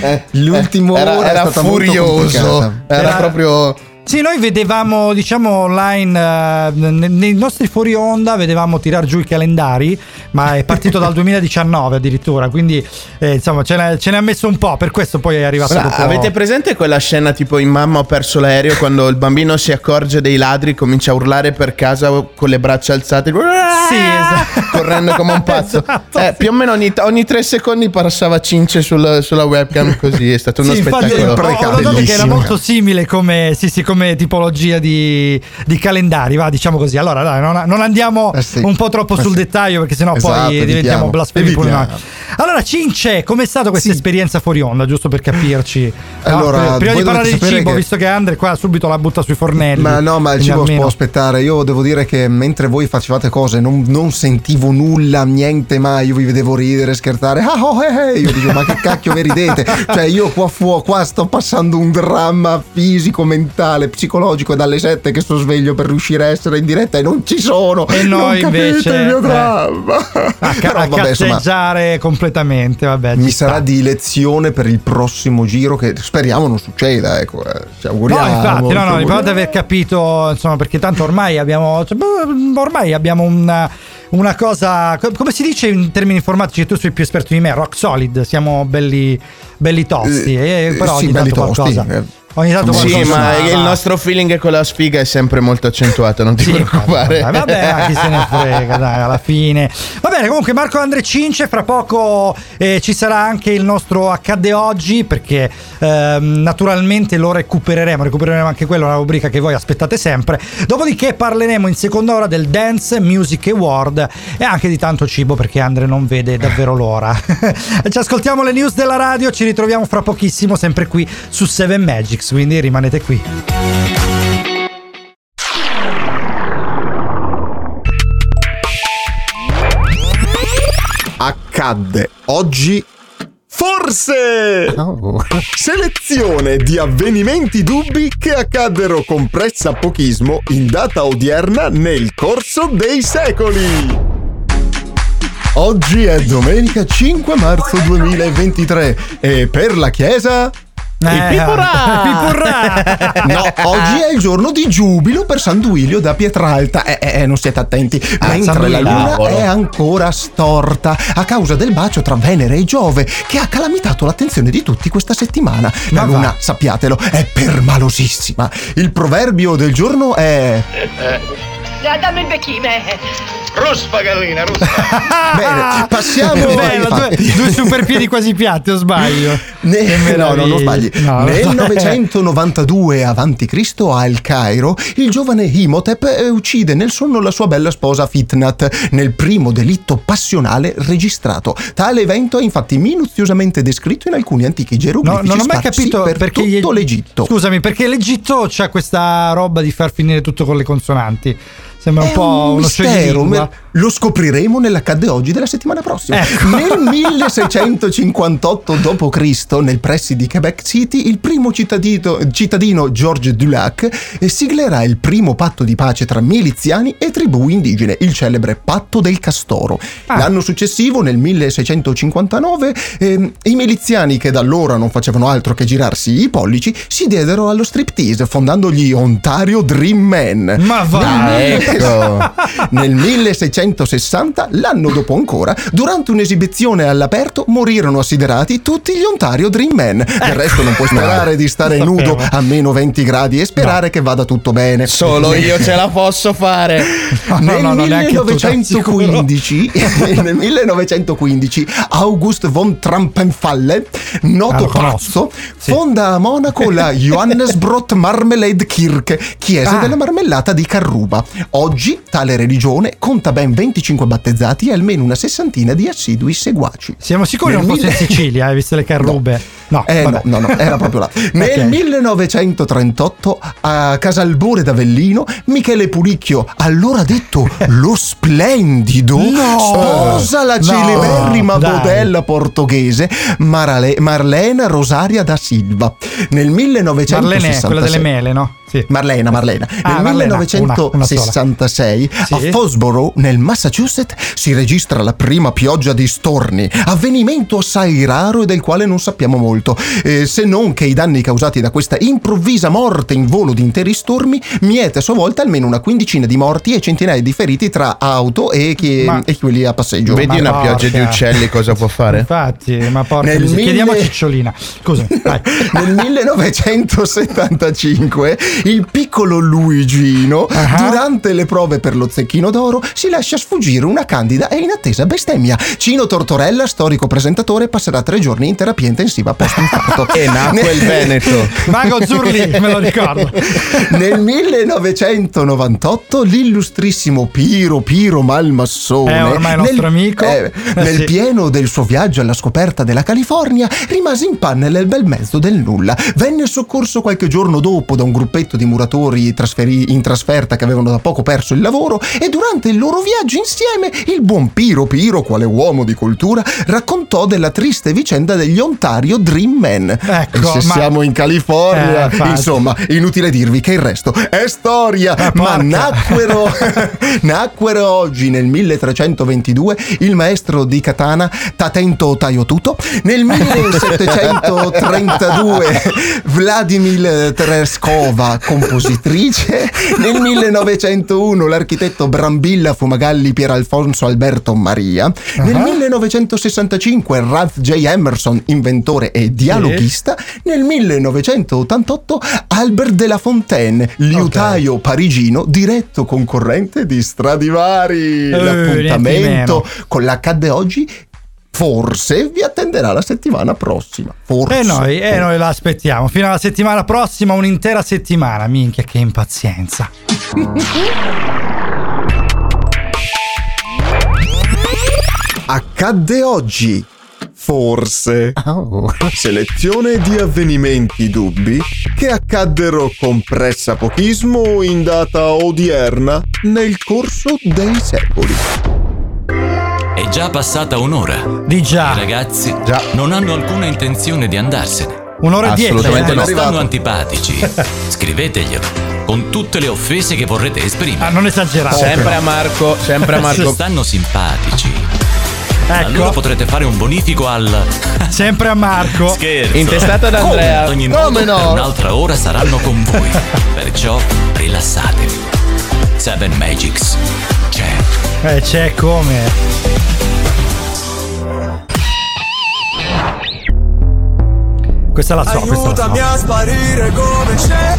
Eh, l'ultimo era, era furioso. Era, Era- proprio. Sì, noi vedevamo, diciamo, online, eh, ne- nei nostri fuori onda, vedevamo tirar giù i calendari, ma è partito dal 2019 addirittura, quindi eh, insomma ce ne, ce ne ha messo un po', per questo poi è arrivato Guarda, dopo. avete presente quella scena tipo in Mamma ho perso l'aereo quando il bambino si accorge dei ladri comincia a urlare per casa con le braccia alzate Sì, esatto. correndo come un pazzo Esatto, Eh, sì. più o meno ogni, ogni tre secondi passava cince sul- sulla webcam così è stato uno Sì, infatti spettacolo ho, ho notato che era molto simile come, sì, sì, come tipologia di, di calendari, va, diciamo così. Allora, dai, non, non andiamo Eh sì. un po' troppo Eh sul sì. dettaglio perché sennò Esatto, poi diventiamo blasfemi pure. Allora, Cince, com'è stata questa Sì. esperienza fuori onda, giusto per capirci? No, Allora, prima- prima di parlare di cibo, che- visto che Andre qua subito la butta sui fornelli. Ma no, ma il cibo almeno- può aspettare. Io devo dire che mentre voi facevate cose non, non sentivo nulla, niente mai. Io vi vedevo ridere, scherzare. Ah, oh, eh, eh. Io dico, ma che cacchio vi ridete? Cioè, io qua fuori, qua sto passando un dramma fisico, mentale, psicologico. Dalle 7 che sto sveglio per riuscire a essere in diretta e non ci sono. E noi invece, il mio eh, dramma. A, ca- Però, a vabbè, insomma, completamente, vabbè. mi sta. sarà di lezione per il prossimo giro che speriamo non succeda, ecco, eh. ci auguriamo. No, infatti, no, no, l'importante è aver capito, insomma, perché tanto ormai abbiamo, cioè, ormai abbiamo una, una cosa, co- come si dice in termini informatici, tu sei più esperto di me, rock solid, siamo belli, belli tosti, Eh, eh, però sì, ogni belli tanto tosti, qualcosa. Eh. Ogni tanto Sì, ma va. il nostro feeling con la sfiga è sempre molto accentuato non ti Sì, preoccupare Vabbè, vabbè, chi se ne frega, dai, alla fine. Va bene, comunque Marco Andre Cince, fra poco eh, ci sarà anche il nostro Accadde Oggi, perché ehm, naturalmente lo recupereremo, recupereremo anche quello, una rubrica che voi aspettate sempre. Dopodiché parleremo in seconda ora del Dance Music Award e anche di tanto cibo, perché Andre non vede davvero l'ora. ci ascoltiamo le news della radio, ci ritroviamo fra pochissimo, sempre qui su 7 Magics, quindi rimanete qui. accadde oggi Forse! Selezione di avvenimenti dubbi che accaddero con pressapochismo in data odierna nel corso dei secoli. Oggi è domenica 5 marzo 2023 e per la Chiesa... Eh, pipurà! pipurà! No, oggi è il giorno di giubilo per San Duilio da Pietralta. Eh, eh, eh, non siete attenti. Mentre San la luna Cavolo. è ancora storta a causa del bacio tra Venere e Giove, che ha calamitato l'attenzione di tutti questa settimana. La Ma va. luna, sappiatelo, è permalosissima. Il proverbio del giorno è. Dai, dammi il becchime. Ruspa gallina, ruspa. Bene, passiamo ai Bella, due, due super piedi quasi piatti, o sbaglio? Ne- no, no, non sbagli. No, Nel no. 992 a.C. al Cairo, il giovane Imhotep eh, uccide nel sonno la sua bella sposa Fitnat nel primo delitto passionale registrato. Tale evento è infatti minuziosamente descritto in alcuni antichi No, geroglifici non ho mai capito per perché tutto gli- l'Egitto. Scusami, perché l'Egitto c'ha questa roba di far finire tutto con le consonanti. Sembra un po' un uno mistero, me- lo scopriremo nell'accadde oggi della settimana prossima. Ecco. Nel 1658 d.C., nel pressi di Quebec City, il primo cittadino, cittadino Georges Dulac eh, siglerà il primo patto di pace tra miliziani e tribù indigene, il celebre patto del Castoro. Ah. L'anno successivo, nel 1659, ehm, i miliziani che da allora non facevano altro che girarsi i pollici si diedero allo striptease, fondando gli Ontario Dream Men. Ma va! Ah, ecco. Nel 1660, l'anno dopo ancora, durante un'esibizione all'aperto, morirono assiderati tutti gli Ontario Dream Men. Del resto non puoi sperare di stare Lo nudo sapevo. a meno 20 gradi e sperare che vada tutto bene. Solo io ce la posso fare. Nel no, no, neanche tu, dai, 1915, nel 1915 August von Trampenfalle, noto pazzo, fonda a Monaco la Johannesbrot Marmelade Kirche, chiesa Ah. della marmellata di Carruba. Oggi tale religione conta ben 25 battezzati e almeno una sessantina di assidui seguaci. Siamo sicuri Nel non fosse in mille- Sicilia, hai visto le carrube? No, Eh vabbè. no, no, no, era proprio là. Nel Ok. 1938 a Casalbore d'Avellino Michele Pulicchio, allora detto lo splendido, sposa la No, celeberrima dai. modella portoghese Marale- Marlena Rosaria da Silva. Nel 1966 Marlene, quella delle mele, no? Sì. Marlena, Marlena. Ah, Nel Marlena, una- una sola. 1966 a Sì. Fosborough, nel Massachusetts, si registra la prima pioggia di storni, avvenimento assai raro e del quale non sappiamo molto, eh, se non che i danni causati da questa improvvisa morte in volo di interi stormi miete a sua volta almeno una quindicina di morti e centinaia di feriti tra auto e, chi- Ma- e quelli a passeggio. Vedi una porca. pioggia di uccelli cosa può fare? Infatti, ma porca Nel miseria. Chiediamo a mille- Cicciolina. Scusa, vai. Nel 1975 il piccolo Luigino, Ah. durante le prove per lo zecchino d'oro, si lascia sfuggire una candida e inattesa bestemmia. Cino Tortorella, storico presentatore, passerà tre giorni in terapia intensiva post infarto. E nacque il Veneto. Mago Zurli, me lo ricordo. Nel 1998 l'illustrissimo Piro Piro Malmassone, Eh, ormai nostro amico. eh, Eh, nel sì. pieno del suo viaggio alla scoperta della California, rimase in panne nel bel mezzo del nulla. Venne soccorso qualche giorno dopo da un gruppetto di muratori trasferi- in trasferta che avevano da poco perso il lavoro e durante il loro viaggio insieme il buon Piro Piro, quale uomo di cultura, raccontò della triste vicenda degli Ontario Dream Men. Ecco, e se ma- siamo in California, Eh, insomma, inutile dirvi che il resto è storia. Ah, ma nacquero, nacquero oggi nel 1322 il maestro di katana Tatento Taiotuto, nel 1732 Vladimir Tereskova, compositrice, nel 1901 l'architetto Brambilla Fumagalli Pier Alfonso Alberto Maria, nel 1965 Ralph J. Emerson, inventore e dialoghista, nel 1988 Albert de la Fontaine, liutaio parigino, diretto concorrente di Stradivari. Eh, L'appuntamento con l'accadde oggi forse vi attenderà la settimana prossima. Forse. E noi, e noi la aspettiamo. Fino alla settimana prossima, un'intera settimana. Minchia, che impazienza. Accadde oggi. Forse. Selezione di avvenimenti dubbi che accaddero con pressapochismo in data odierna nel corso dei secoli. È già passata un'ora. Di già. I ragazzi non hanno alcuna intenzione di andarsene. Un'ora e dieci. Assolutamente no. Se stanno antipatici, scriveteglielo con tutte le offese che vorrete esprimere. Ah, non esagerare. Sempre a Marco, sempre a Se Marco. stanno simpatici, allora Ecco, potrete fare un bonifico al sempre a Marco. scherzo. Intestato ad Andrea. Ogni Come no? per un'altra ora saranno con voi. Perciò rilassatevi. Seven Magics c'è. Eh, c'è come. Questa la so, questa la so. Aiutami a sparire come c'è.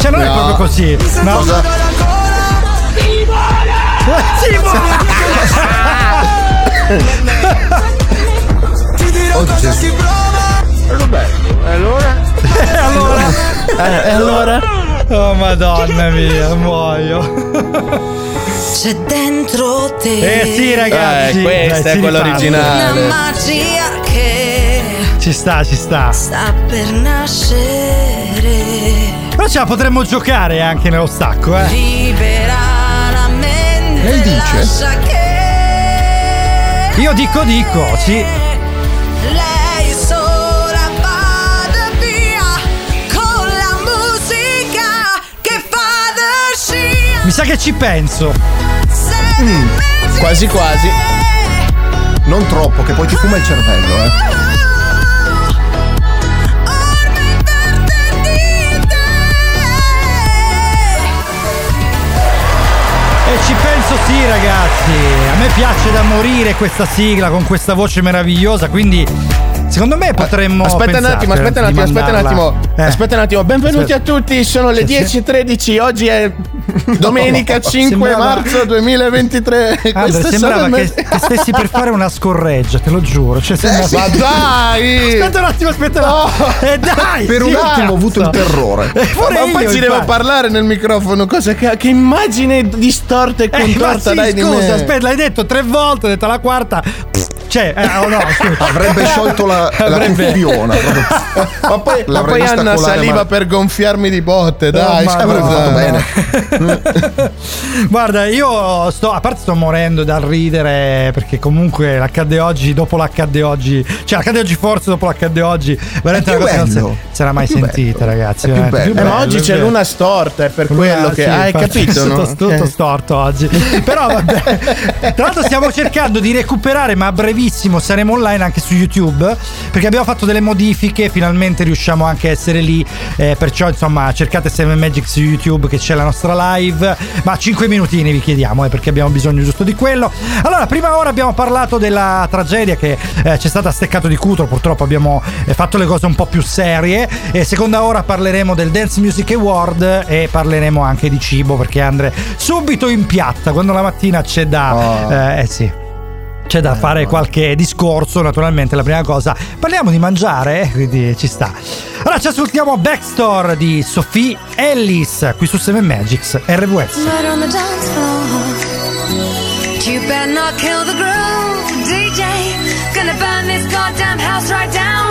Cioè, non è No. proprio così. No? Cosa? Oh Gesù. E allora? Eh, e allora? Oh madonna mia, muoio. C'è dentro te Eh sì ragazzi. Eh, questa Dai, è si quella riparte. una originale. magia Ci sta, ci sta. sta per nascere. Però ce la potremmo giocare anche nello stacco, eh. Libera la mente. Lei dice? Lascia che Io dico dico, sì. lei sola vada via con la musica che fa da scia. Mi sa che ci penso. Mm, Quasi quasi. Non troppo, che poi ti fuma il cervello, eh. Sì ragazzi, a me piace da morire questa sigla con questa voce meravigliosa, quindi secondo me potremmo... Aspetta un attimo, aspetta un di attimo, aspetta un attimo. Eh. Aspetta un attimo. Benvenuti Aspetta. a tutti, sono le Sì, sì. 10.13, oggi è domenica 5 Sembrava- marzo 2023. Andre, sembrava che, che stessi per fare una scorreggia, te lo giuro. Cioè, sembrava... Ma dai! Aspetta un attimo, aspetta un attimo. Eh, dai! Per un sì, attimo ho avuto il terrore. Eh, Ma poi ci devo parlare nel microfono. Cosa che, che immagine distorta e Eh, ma contorta sì, dai di scusa, me. aspetta, l'hai detto tre volte, ho detto la quarta. Cioè, eh, oh no. Avrebbe sciolto la, la Avrebbe- cuffiona. proprio. Ma poi, ma poi Anna saliva ma- per gonfiarmi di botte, dai. ma scusa. avrebbe fatto bene. Guarda, io sto, a parte sto morendo dal ridere perché comunque l'accadde oggi, dopo l'accadde oggi, cioè l'accadde oggi forse dopo l'accadde oggi, veramente una cosa che non bello. si sarà mai sentita, bello. ragazzi. Veramente, bello. Eh, ma oggi c'è vero. l'una storta, è per quello Ah, che sì, hai capito, sono no? tutto Eh. storto oggi. Però vabbè. Tra l'altro stiamo cercando di recuperare, ma a brevissimo saremo online anche su YouTube, perché abbiamo fatto delle modifiche, finalmente riusciamo anche a essere lì. eh, perciò insomma cercate 7 Magic su YouTube che c'è la nostra live. Ma 5 minutini vi chiediamo, eh, perché abbiamo bisogno giusto di quello. Allora, prima ora abbiamo parlato della tragedia che eh, c'è stata a Steccato di Cutro, purtroppo abbiamo eh, fatto le cose un po' più serie. E seconda ora parleremo del Dance Music Award e parleremo anche di cibo, perché Andre subito in piatta, quando la mattina c'è da... Oh. eh sì. C'è da fare qualche discorso, naturalmente la prima cosa. Parliamo di mangiare, eh, quindi ci sta. Allora ci ascoltiamo Backstore di Sophie Ellis qui su 7 Magics RWS. You better not kill the groove, DJ. Gonna burn this goddamn house right down.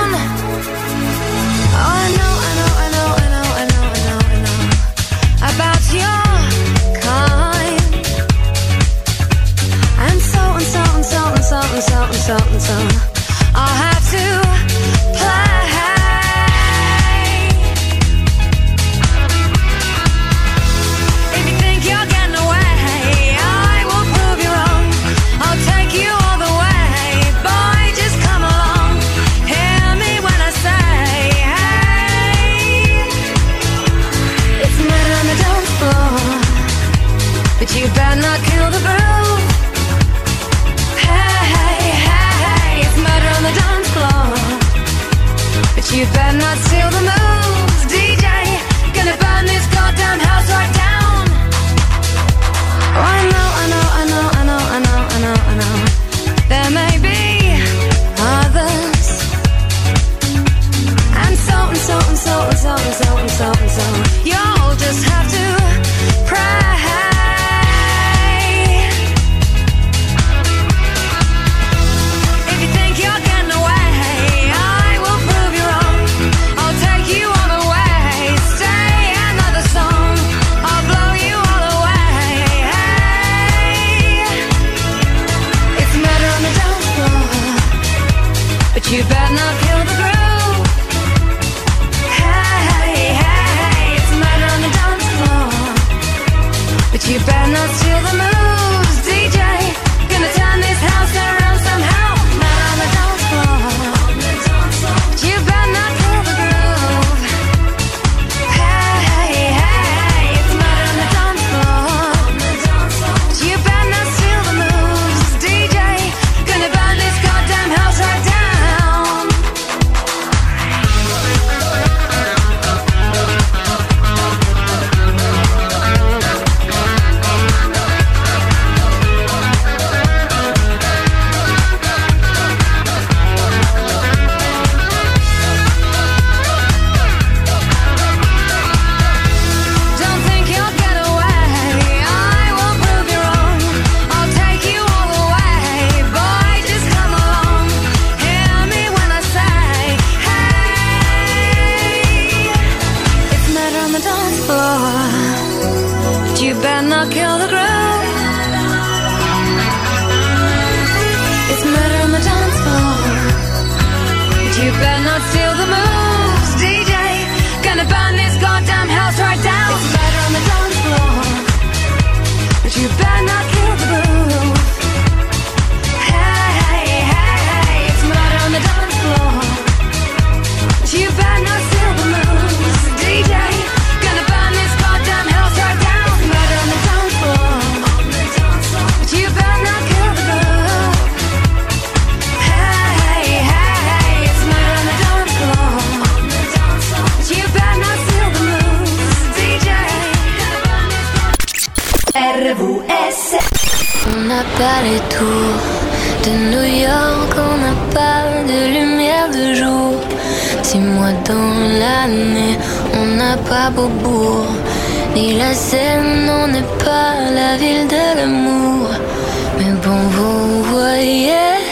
So and You better not pas les tours de New York, on n'a pas de lumière de jour. Six mois dans l'année, on n'a pas Beaubourg. Ni la Seine, on n'est pas la ville de l'amour. Mais bon, vous voyez.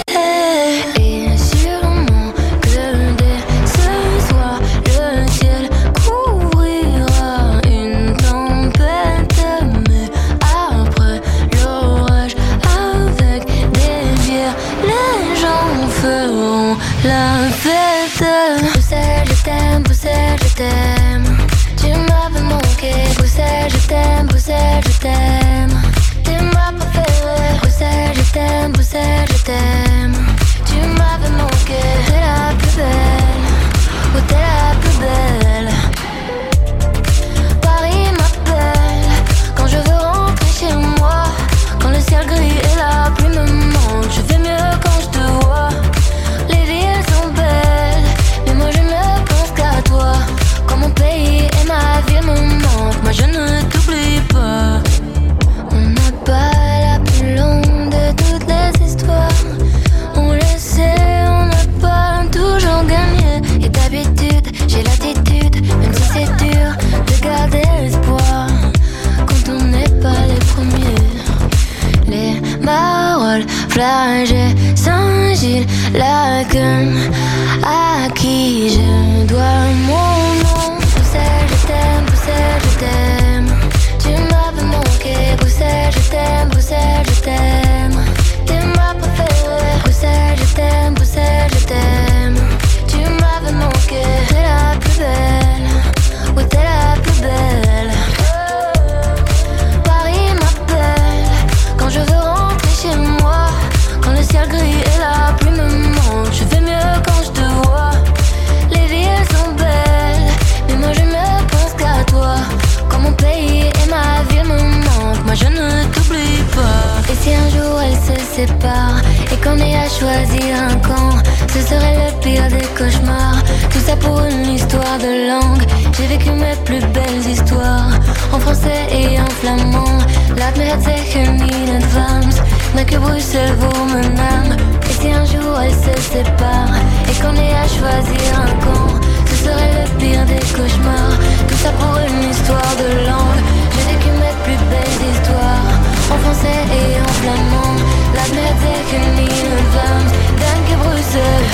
Vécu mes plus belles histoires en français et en flamand. Laat me het zeggen in advance, mais que Bruxelles vaut mon âme? Et si un jour elles se séparent et qu'on ait à choisir un camp, ce serait le pire des cauchemars. Tout ça pour une histoire de langue. J'ai vécu mes plus belles histoires en français et en flamand. Laat me het zeggen in advance, dank Bruxelles.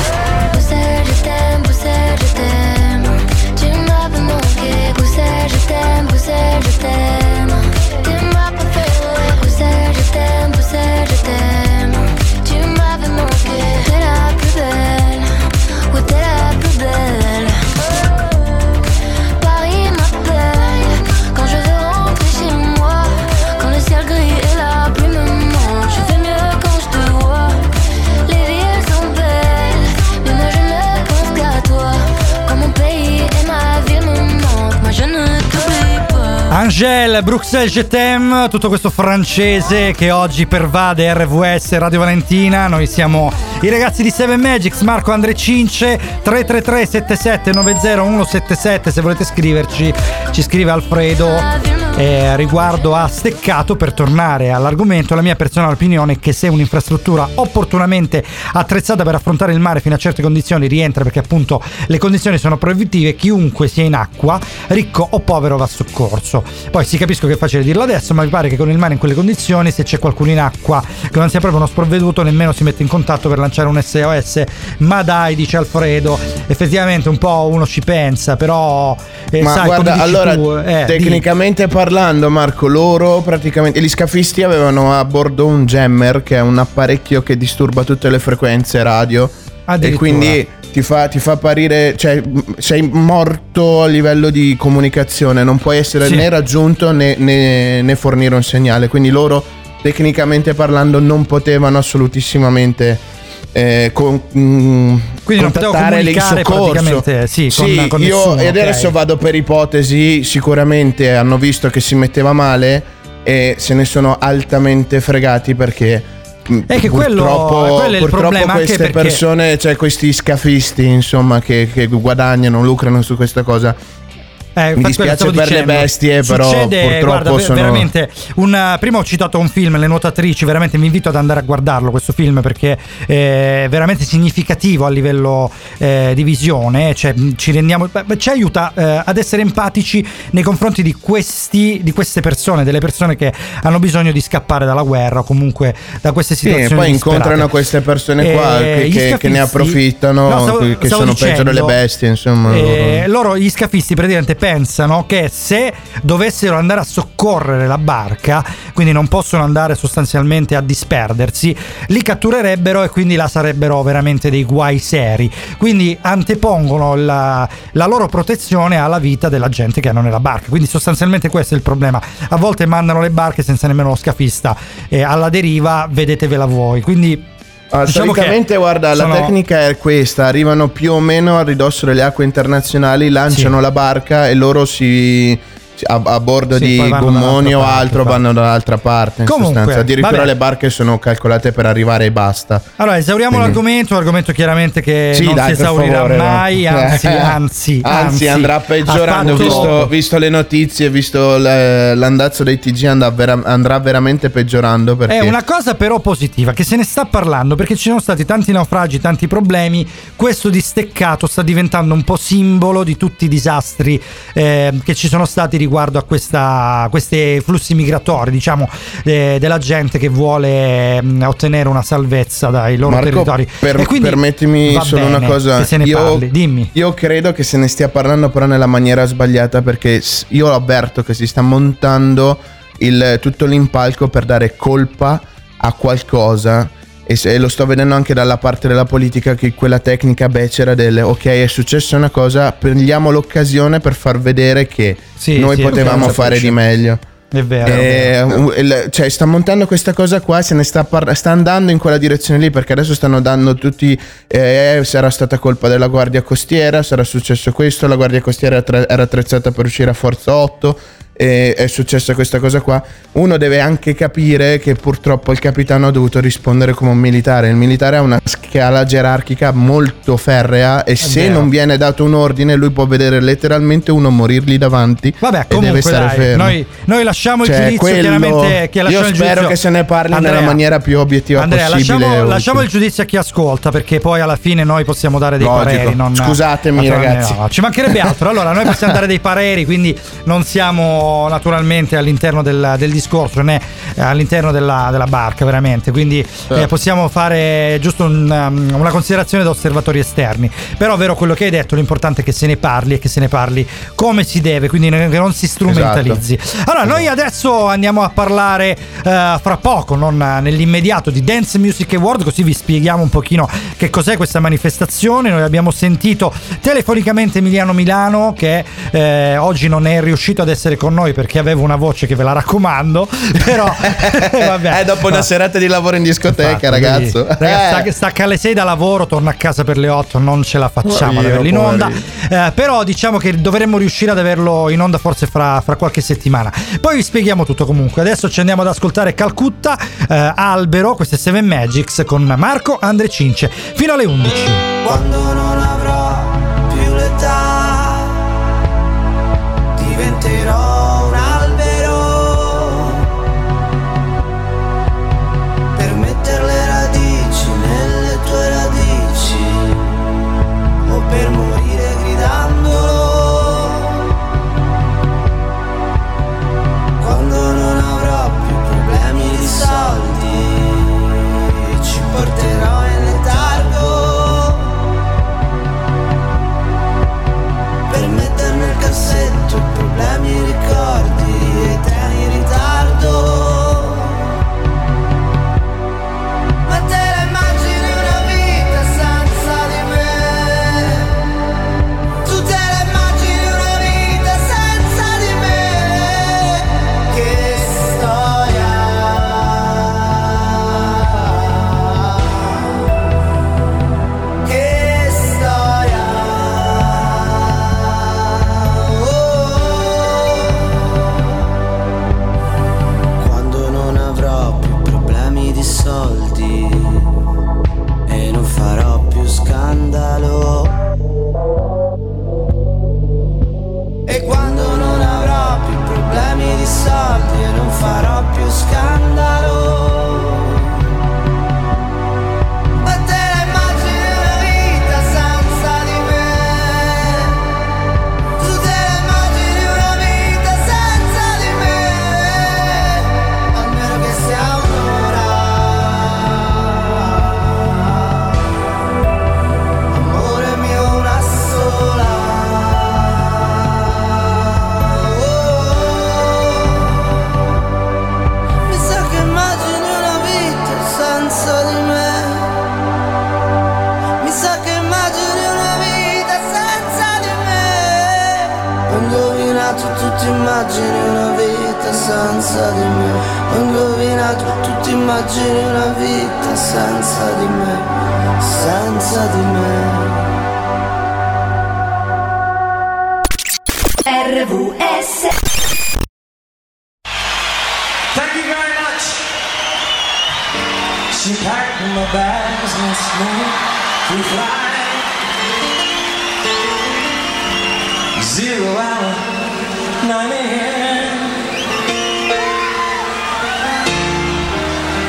Bruxelles, je t'aime, je t'aime. Bruxelles, je t'aime, je t'aime. T'es ma je t'aime, je t'aime. Tu m'avais manqué, t'es la plus belle, Angèle, Bruxelles, t'aime, tutto questo francese che oggi pervade RVS Radio Valentina. Noi siamo i ragazzi di Seven Magics, Marco Andre Cince, 333 77 90 177 se volete scriverci. Ci scrive Alfredo. Eh, riguardo a Steccato, per tornare all'argomento, la mia personale opinione è che se un'infrastruttura opportunamente attrezzata per affrontare il mare fino a certe condizioni rientra perché appunto le condizioni sono proibitive, chiunque sia in acqua, ricco o povero, va soccorso. Poi si capisco che è facile dirlo adesso, ma mi pare che con il mare in quelle condizioni, se c'è qualcuno in acqua che non sia proprio uno sprovveduto, nemmeno si mette in contatto per lanciare un SOS. Ma dai, dice Alfredo, effettivamente un po' uno ci pensa, però eh, Ma sai, guarda, allora, tu, eh, tecnicamente parlando, Marco, loro praticamente. Gli scafisti avevano a bordo un jammer, che è un apparecchio che disturba tutte le frequenze radio e quindi ti fa, ti fa apparire, cioè sei morto a livello di comunicazione, non puoi essere Sì. né raggiunto né, né- né fornire un segnale, quindi loro tecnicamente parlando non potevano assolutissimamente eh, con, mm, Quindi non potevo comunicare praticamente, sì, con- con io nessuno, ok. adesso vado per ipotesi, sicuramente hanno visto che si metteva male e se ne sono altamente fregati perché mm, È che quello- purtroppo, quello è purtroppo problema, queste perché- persone, cioè questi scafisti, insomma, che, che guadagnano, lucrano su questa cosa. Eh, Mi dispiace per le dicendo. bestie, però Succede, purtroppo guarda, sono veramente un, prima ho citato un film, Le nuotatrici, veramente vi invito ad andare a guardarlo questo film perché è veramente significativo a livello eh, di visione, cioè, ci rendiamo beh, ci aiuta eh, ad essere empatici nei confronti di questi di queste persone, delle persone che hanno bisogno di scappare dalla guerra o comunque da queste Sì, e situazioni poi disperate. incontrano queste persone qua Eh, che, gli che- ne scafisti- approfittano, No, stavo- che stavo sono peggio delle dicendo, bestie, insomma. eh, loro, gli scafisti, praticamente pensano che se dovessero andare a soccorrere la barca, quindi non possono andare sostanzialmente a disperdersi, li catturerebbero e quindi là sarebbero veramente dei guai seri. Quindi antepongono la, la loro protezione alla vita della gente che hanno nella barca. Quindi sostanzialmente questo è il problema. A volte mandano le barche senza nemmeno lo scafista eh, alla deriva, vedetevela voi. Quindi Ah, diciamo che Solitamente, guarda, sono- la tecnica è questa: arrivano più o meno a ridosso delle acque internazionali, lanciano la barca e loro si. A, a bordo Sì, di gommoni o parte, altro poi. vanno dall'altra parte. In Comunque, sostanza. Addirittura le barche sono calcolate per arrivare e basta. Allora, esauriamo Quindi- l'argomento, argomento chiaramente che Sì, non dai, si esaurirà favore, mai, dai. anzi, Eh. anzi, Anzi, andrà peggiorando. Visto, visto le notizie, visto le- l'andazzo dei TG, andrà, vera- andrà veramente peggiorando. Perché È una cosa però positiva che se ne sta parlando perché ci sono stati tanti naufragi, tanti problemi. Questo disteccato sta diventando un po' simbolo di tutti i disastri eh, che ci sono stati riguardo a questa, questi flussi migratori, diciamo, eh, della gente che vuole mh, ottenere una salvezza dai loro Marco, territori. per- E quindi permettimi solo bene una cosa. che se ne io, parli, dimmi. io credo che se ne stia parlando, però nella maniera sbagliata, perché io avverto che si sta montando il- tutto l'impalco per dare colpa a qualcosa. E lo sto vedendo anche dalla parte della politica che quella tecnica becera del ok è successa una cosa, prendiamo l'occasione per far vedere che Sì, noi sì, potevamo fare di meglio. È vero. Eh, u- il- cioè, sta montando questa cosa qua, se ne sta, par- sta andando in quella direzione lì perché adesso stanno dando tutti. Eh, sarà stata colpa della guardia costiera, sarà successo questo. La guardia costiera era attrezzata per uscire a Forza 8. E è successa questa cosa qua. Uno deve anche capire che purtroppo il capitano ha dovuto rispondere come un militare. Il militare ha una scala gerarchica molto ferrea e se vero. non viene dato un ordine, lui può vedere letteralmente uno morirgli davanti Vabbè, e deve stare dai, fermo. noi, noi lasciamo il Cioè, giudizio quello- chiaramente che lasciamo Io il spero giudizio- che se ne parli Andrea, nella maniera più obiettiva Andrea, possibile. lasciamo, lasciamo il giudizio a chi ascolta perché poi alla fine noi possiamo dare dei Logico. pareri. non- Scusatemi, ragazzi. no, ci mancherebbe altro. Allora, noi possiamo dare dei pareri, quindi non siamo naturalmente all'interno del, del discorso né eh, all'interno della, della barca, veramente. Quindi eh, possiamo fare giusto un, um, una considerazione da osservatori esterni. Però, vero quello che hai detto, l'importante è che se ne parli e che se ne parli come si deve, quindi che non si strumentalizzi. Allora, noi adesso andiamo a parlare eh, fra poco, non eh, nell'immediato, di Dance Music Award, così vi spieghiamo un pochino che cos'è questa manifestazione. Noi abbiamo sentito telefonicamente Emiliano Milano che eh, oggi non è riuscito ad essere con noi perché aveva una voce che ve la raccomando, però vabbè. Eh, dopo una serata di lavoro in discoteca, Infatti, ragazzo. quindi, ragazzi, Eh. sta- stacca alle 6 da lavoro, torna a casa per le 8, non ce la facciamo ad averlo in onda. Eh, però diciamo che dovremmo riuscire ad averlo in onda forse fra, fra qualche settimana. Poi vi spieghiamo tutto comunque. Adesso ci andiamo ad ascoltare Calcutta, eh, Albero, queste 7 Magics con Marco Andre Cince fino alle 11. Quando non avrò più l'età diventerò per mettere indovinato, tu ti immagini una vita senza di me. Ho indovinato, tu ti immagini una vita senza di me, senza di me. RVS Thank you very much. She packed my bags night to fly. 9 a.m.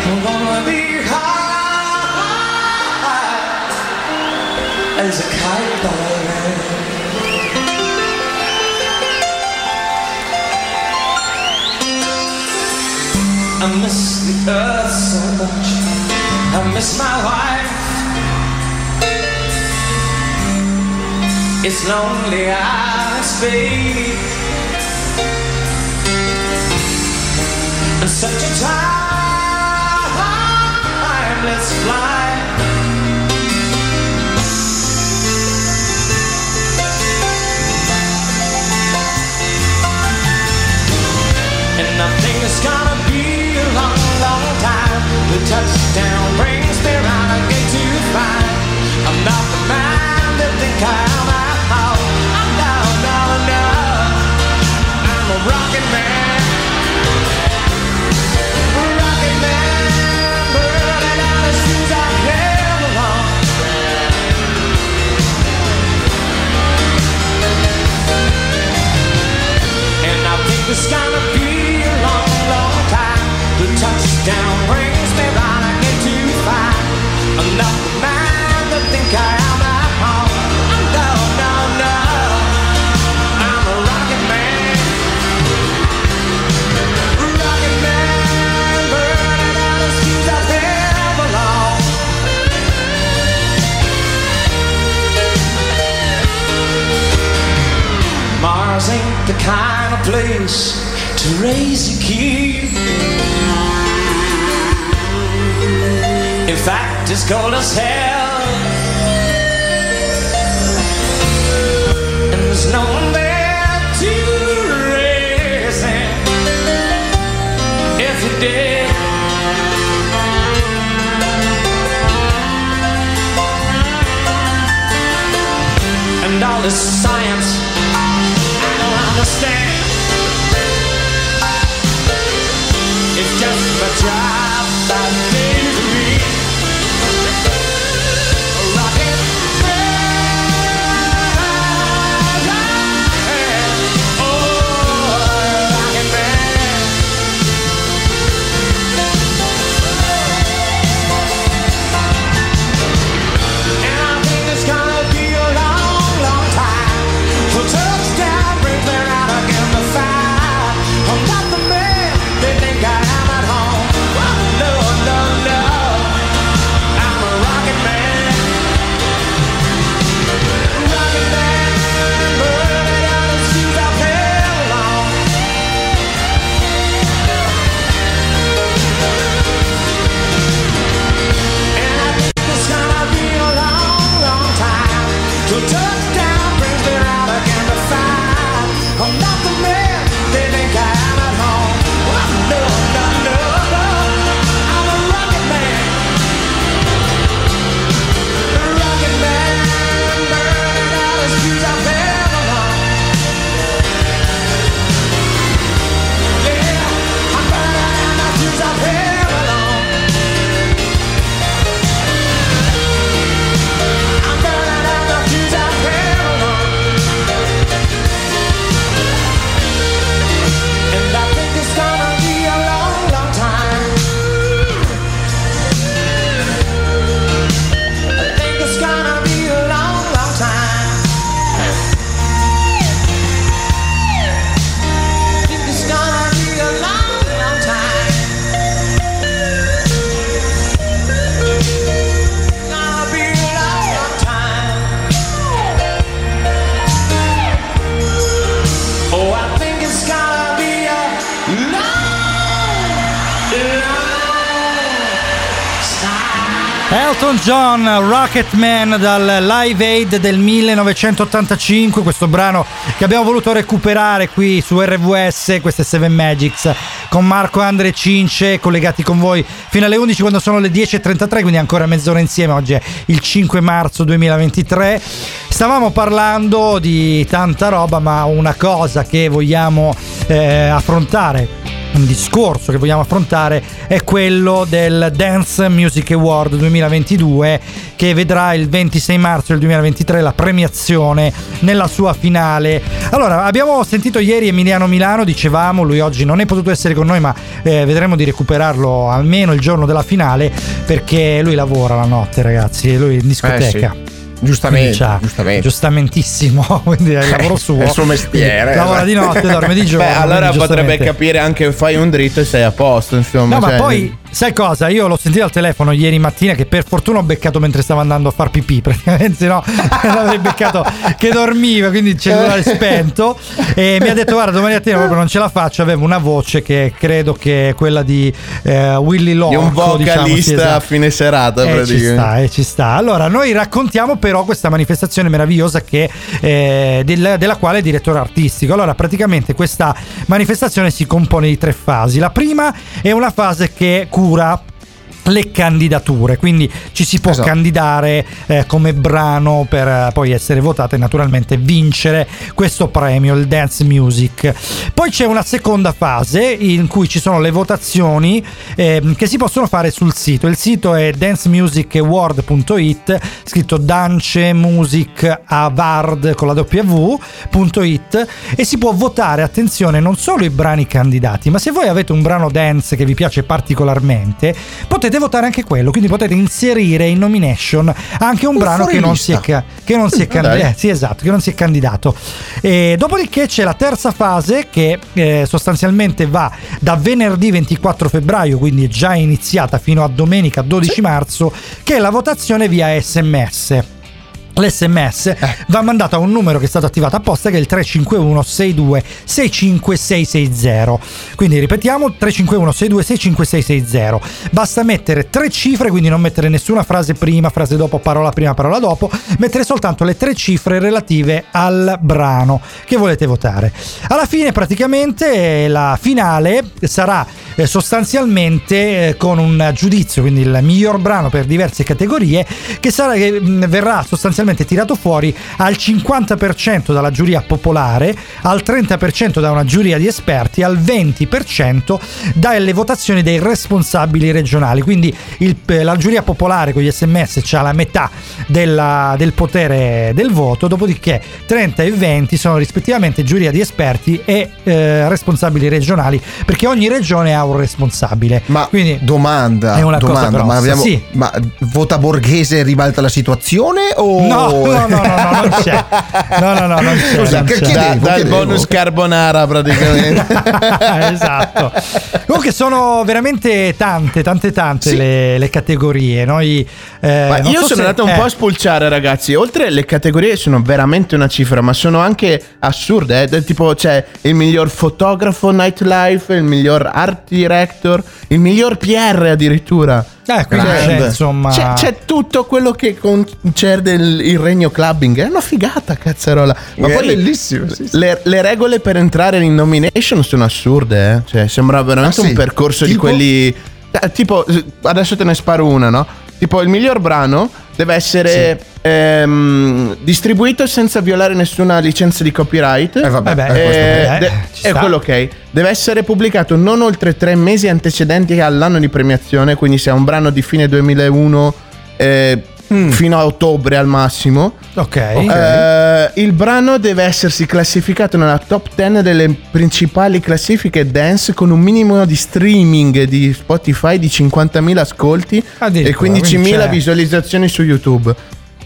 I'm gonna be high as a kite then. I miss the earth so much. I miss my wife. It's lonely out in such a timeless flight. And I think it's gonna be a long, long time. The touchdown brings me round again to find I'm not the man that think I am at. I'm no, no, no. I'm a rocket man. It's gonna be a long, long time. The touchdown brings me right again to find I'm not the man that think I am Mars ain't the kind of place to raise a kid. In fact, it's cold as hell. And there's no one there to raise him. If you did. And all this science understand. It's just my job John, Rocketman dal Live Aid del 1985, questo brano che abbiamo voluto recuperare qui su RVS, queste 7 Magics, con Marco Andre Cince collegati con voi fino alle 11 quando sono le 10.33, quindi ancora mezz'ora insieme, oggi è il 5 marzo 2023. Stavamo parlando di tanta roba, ma una cosa che vogliamo eh, affrontare un discorso che vogliamo affrontare è quello del Dance Music Award 2022 che vedrà il 26 marzo del 2023 la premiazione nella sua finale. Allora, abbiamo sentito ieri Emiliano Milano, dicevamo, lui oggi non è potuto essere con noi, ma eh, vedremo di recuperarlo almeno il giorno della finale perché lui lavora la notte, ragazzi, lui in discoteca. Eh sì. Giustamente, c'ha- giustamente. giustamentissimo, quindi è il lavoro suo. È il suo mestiere, Lavora esatto. di notte, dorme di giorno. Beh, allora potrebbe giustamente- capire anche fai un dritto e sei a posto, insomma. No, ma cioè- poi, sai cosa? Io l'ho sentito al telefono ieri mattina che per fortuna ho beccato mentre stavo andando a far pipì, praticamente, se no l'avrei beccato che dormiva, quindi il cellulare spento. E mi ha detto, guarda, domani mattina proprio non ce la faccio, avevo una voce che credo che è quella di eh, Willy Loco. Di un vocalista diciamo, sì, esatto. a fine serata, Eh, ci praticamente. sta, eh, ci sta. Allora, noi raccontiamo però questa manifestazione meravigliosa che, eh, del- della quale è direttore artistico. Allora, praticamente questa manifestazione si compone di tre fasi. La prima è una fase che curar le candidature, quindi ci si può Esatto. candidare eh, come brano per eh, poi essere votate e naturalmente vincere questo premio, il Dance Music. Poi c'è una seconda fase in cui ci sono le votazioni ehm, che si possono fare sul sito. Il sito è dancemusicaward.it, scritto Dance Music Award con la W.it e si può votare, attenzione, non solo i brani candidati, ma se voi avete un brano dance che vi piace particolarmente, potete votare anche quello, quindi potete inserire in nomination anche un Un brano che non, si è, che non si è Mm, candidato. dai. sì, esatto, che non si è candidato. E dopodiché c'è la terza fase che eh, sostanzialmente va da venerdì 24 febbraio, quindi è già iniziata fino a domenica 12 marzo, che è la votazione via sms. L'SMS Eh. va mandato a un numero che è stato attivato apposta che è il 351 62 65 660. Quindi ripetiamo 351 62 65 660. Basta mettere tre cifre, quindi non mettere nessuna frase prima, frase dopo, parola prima, parola dopo, mettere soltanto le tre cifre relative al brano che volete votare. Alla fine praticamente la finale sarà eh, sostanzialmente eh, con un giudizio, quindi il miglior brano per diverse categorie che, sarà, che verrà sostanzialmente tirato fuori al 50% dalla giuria popolare, al 30% da una giuria di esperti, al 20% dalle votazioni dei responsabili regionali. Quindi il- eh, la giuria popolare con gli sms ha la metà della- del potere del voto, dopodiché 30 e 20 sono rispettivamente giuria di esperti e eh, responsabili regionali, perché ogni regione ha un responsabile. Ma Quindi domanda, è una cosa domanda, ma, grossa, abbiamo- sì. ma vota Borghese ribalta la situazione o No, no, no, no, no, non c'è. No, no, no, non c'è. Scusa, non c'è. chiedevo, Da- dal bonus carbonara praticamente. esatto. Comunque sono veramente tante, tante, tante le, le categorie. Noi, eh, io so sono se- andato un eh, po' a spulciare, ragazzi. Oltre le categorie sono veramente una cifra, ma sono anche assurde. eh. Del Tipo, c'è il miglior fotografo nightlife, il miglior art director, il miglior PR addirittura. Eh, c'è, insomma- C'è, c'è tutto quello che concerne il, il regno clubbing. È una figata, cazzarola. Ma È poi bellissimo, sì, sì. Le, le regole per entrare in nomination sono assurde, eh. Cioè, sembra veramente Ah, sì? un percorso di Tipo? quelli. eh, Tipo, adesso te ne sparo una, no? Tipo, il miglior brano deve essere ehm, distribuito senza violare nessuna licenza di copyright. Eh, vabbè, Vabbè, eh, questo eh, bene. de- è quello ok. Deve essere pubblicato non oltre tre mesi antecedenti all'anno di premiazione. Quindi, se è un brano di fine 2001 eh, fino a ottobre al massimo. Ok. Eh, il brano deve essersi classificato nella top 10 delle principali classifiche dance con un minimo di streaming di Spotify di 50.000 ascolti e Addirittura, 15.000 quindi c'è- visualizzazioni su YouTube.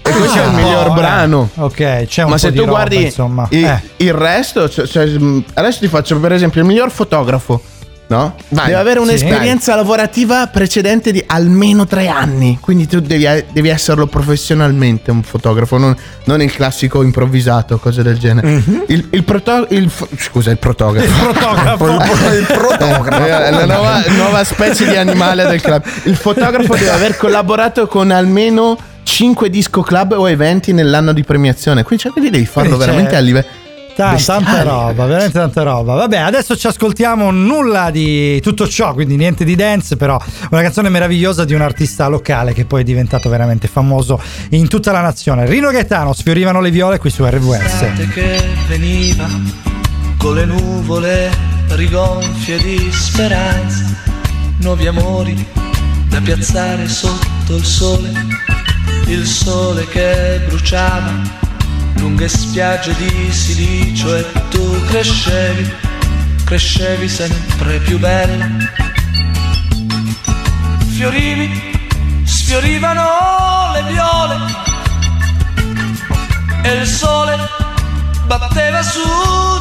E questo è il po', miglior eh. brano. Ok, c'è un Ma po' se di tu roba, guardi insomma. i- Eh. il resto, cioè- mh, adesso ti faccio per esempio il miglior fotografo. No? Vai. Deve avere Sì. un'esperienza lavorativa precedente di almeno tre anni. Quindi tu devi, devi esserlo professionalmente un fotografo, non, non il classico improvvisato, cose del genere. Il, il proto- il scusa, il protografo. Il protografo. il protografo. Eh, la nuova, nuova specie di animale del club. Il fotografo deve aver collaborato con almeno 5 disco club o eventi nell'anno di premiazione. Quindi, cioè, devi farlo Quindi c'è- veramente a livello. Bestiale. tanta roba, veramente tanta roba. Vabbè, adesso ci ascoltiamo nulla di tutto ciò, quindi niente di dance, però una canzone meravigliosa di un artista locale che poi è diventato veramente famoso in tutta la nazione. Rino Gaetano, sfiorivano le viole qui su RWS. Che veniva con le nuvole rigonfie di speranza, nuovi amori da piazzare sotto il sole, il sole che bruciava lunghe spiagge di silicio e tu crescevi, crescevi sempre più bella. Fiorivi, sfiorivano le viole e il sole batteva su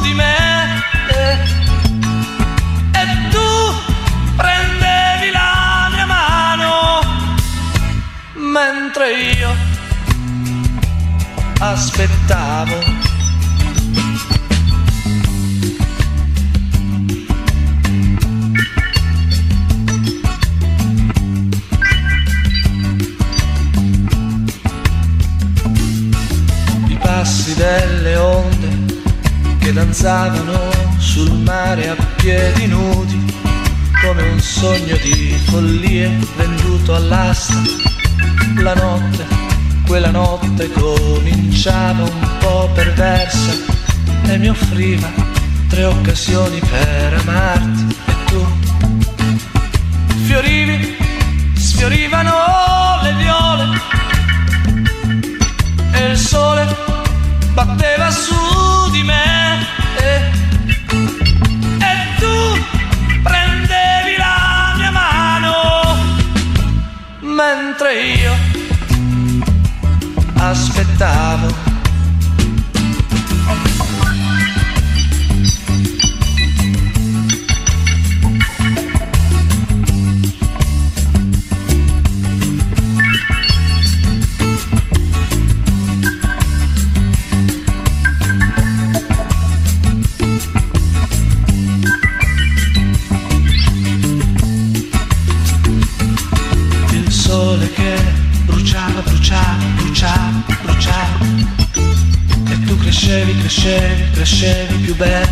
di me e, tu prendevi la mia mano mentre io aspettavo. I passi delle onde che danzavano sul mare a piedi nudi come un sogno di follie venduto all'asta la notte quella notte cominciava un po' perversa e mi offriva tre occasioni per amarti. E tu? Fiorivi sfiorivano le viole e il sole batteva su aspettavo il crescevi, crescevi, più bella,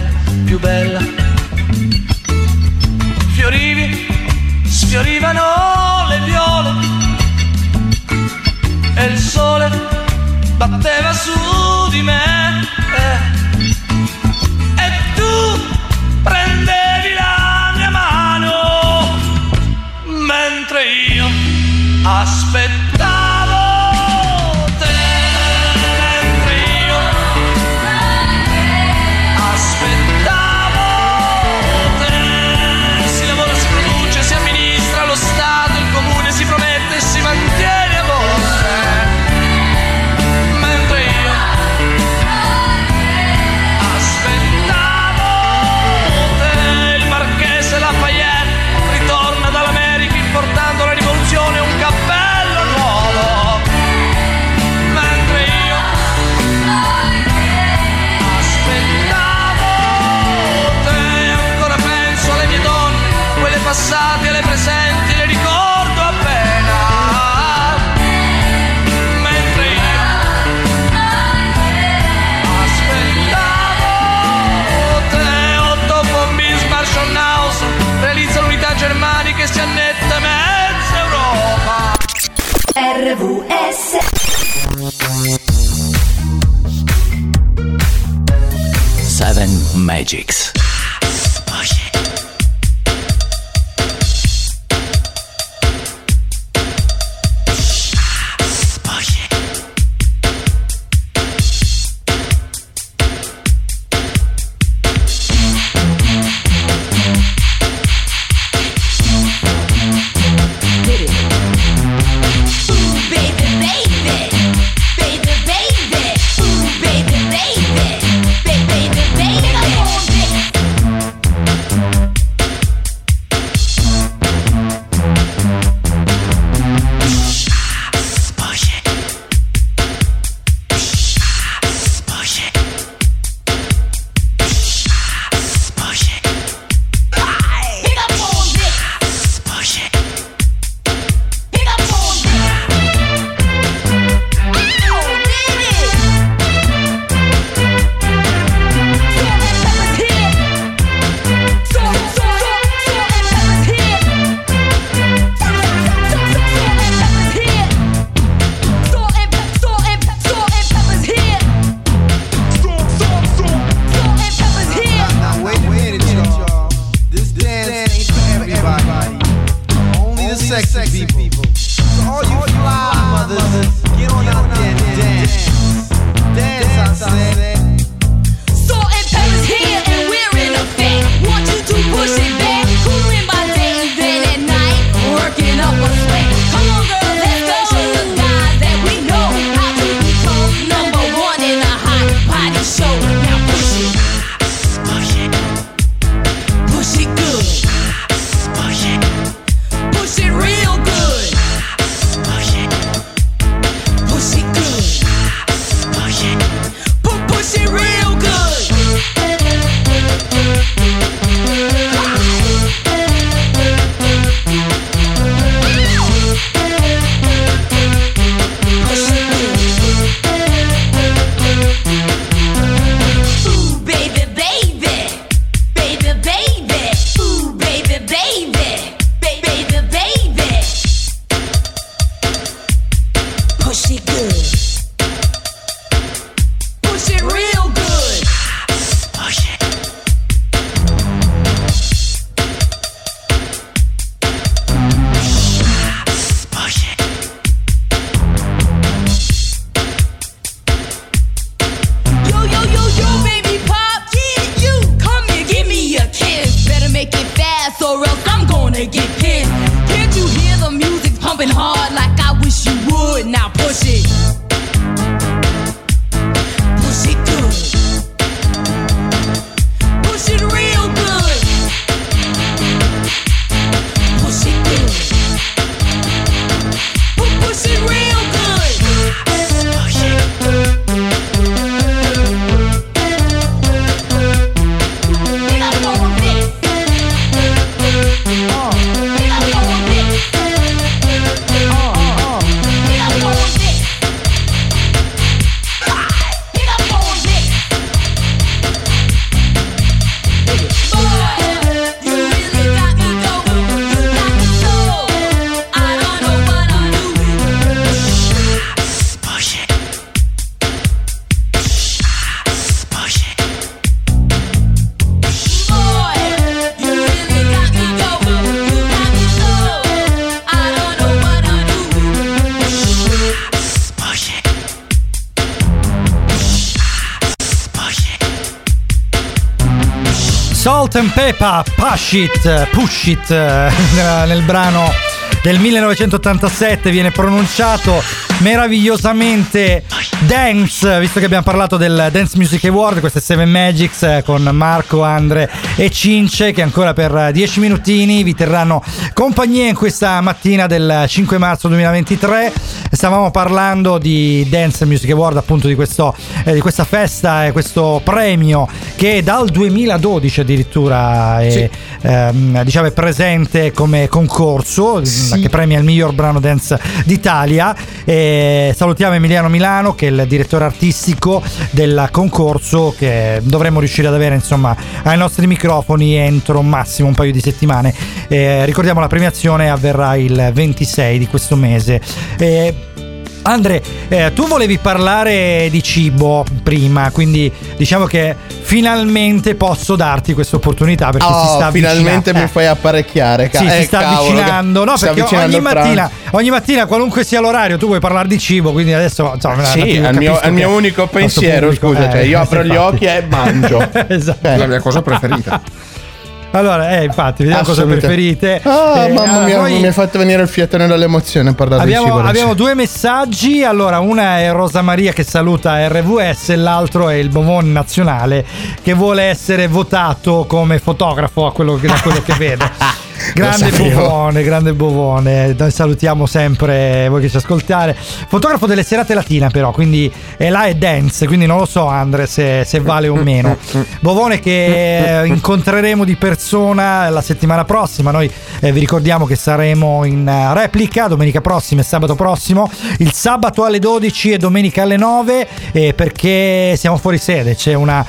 più bella. Fiorivi, sfiorivano le viole. E il sole batteva su di me. eh. E tu prendevi la mia mano mentre io aspettavo e alle presenti le ricordo appena. Mentre io aspettavo te otto bombi in Smarshonhouse realizza l'unità germanica e si annette mezza Europa. RVS Seven Magics. Salt and Push It, Push It eh, nel, brano del 1987 viene pronunciato meravigliosamente dance, visto che abbiamo parlato del Dance Music Award, queste Seven Magics eh, con Marco, Andre e Cince che ancora per 10 minutini vi terranno compagnia in questa mattina del 5 marzo 2023. Stavamo parlando di Dance Music Award, appunto di, questo, eh, di questa festa e questo premio che dal 2012 addirittura è, ehm, diciamo, è presente come concorso che premia il miglior brano dance d'Italia. E salutiamo Emiliano Milano che è il direttore artistico del concorso che dovremmo riuscire ad avere insomma ai nostri microfoni entro massimo un paio di settimane. Eh, ricordiamo la premiazione avverrà il 26 di questo mese. Eh, Andre, eh, tu volevi parlare di cibo prima, quindi diciamo che finalmente posso darti questa opportunità perché si Oh, sta finalmente avvicinando. mi fai apparecchiare. ca- Sì, si eh, sta cavolo, avvicinando. No, perché avvicinando ogni mattina, ogni mattina, qualunque sia l'orario, tu vuoi parlare di cibo, quindi adesso insomma, Sì, è il mio, è mio unico pensiero, pubblico- scusa, eh, cioè io apro gli occhi e mangio. esatto. Eh. La mia cosa preferita. Allora, eh, infatti, vediamo cosa preferite. Ah, Eh, mamma mia, poi- mi hai fatto venire il fiatone dall'emozione a parlare di cibo. Abbiamo, abbiamo due messaggi. Allora, una è Rosa Maria che saluta RVS, e l'altro è il Bovone Nazionale che vuole essere votato come fotografo a quello che, da quello che vede. Grande. Bovone, grande Bovone. Noi salutiamo sempre voi che ci ascoltate. Fotografo delle serate latina, però, quindi è là è dance, quindi non lo so, Andre, se, se vale o meno. Bovone che eh, incontreremo di persona la settimana prossima. Noi eh, vi ricordiamo che saremo in eh, replica domenica prossima e sabato prossimo. Il sabato alle 12 e domenica alle 9 eh, perché siamo fuori sede. C'è un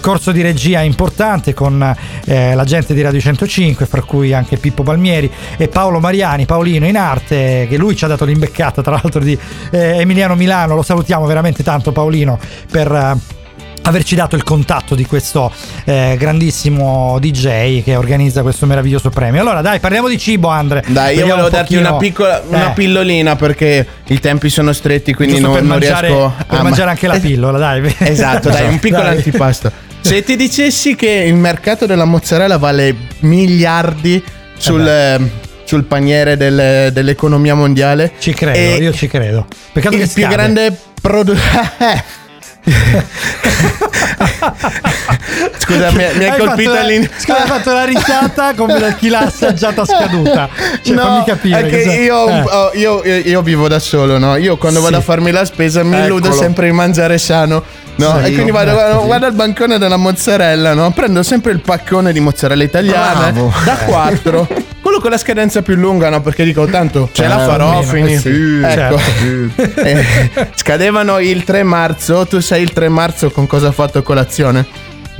corso di regia importante con eh, la gente di Radio 105, fra cui anche Pippo Palmieri e Paolo Mariani, Paolino in arte, che lui ci ha dato l'imbeccata tra l'altro di eh, Emiliano Milano. Lo salutiamo veramente tanto Paolino per... eh, averci dato il contatto di questo eh, grandissimo DJ che organizza questo meraviglioso premio. Allora, dai, parliamo di cibo, Andre. Dai, io Vediamo volevo un darti una piccola una Eh, pillolina perché i tempi sono stretti, quindi giusto non, per non mangiare, riesco per a mangiare anche la pillola, dai. Esatto, dai, un piccolo Dai. antipasto. Se ti dicessi che il mercato della mozzarella vale miliardi sul, eh, sul paniere del- dell'economia mondiale, Ci credo, e io ci credo. Peccato il che più scade. grande produttore. Scusa, mi, mi hai colpito all'inizio. Scusa, hai fatto la risata come da chi l'ha assaggiata scaduta. Cioè, no, fammi capire. che io, eh. oh, io, io- vivo da solo, no? Io quando vado Sì. a farmi la spesa mi illudo Eccolo. sempre di mangiare sano. No? E quindi vado, guardo, sì. guardo al bancone della mozzarella, no? Prendo sempre il paccone di mozzarella italiana Bravo. da 4. Quello con la scadenza più lunga, no? Perché dico tanto ce la Eh, farò, almeno, fini. eh sì, ecco. certo. Eh, scadevano il 3 marzo. Tu sai il 3 marzo con cosa ho fatto colazione?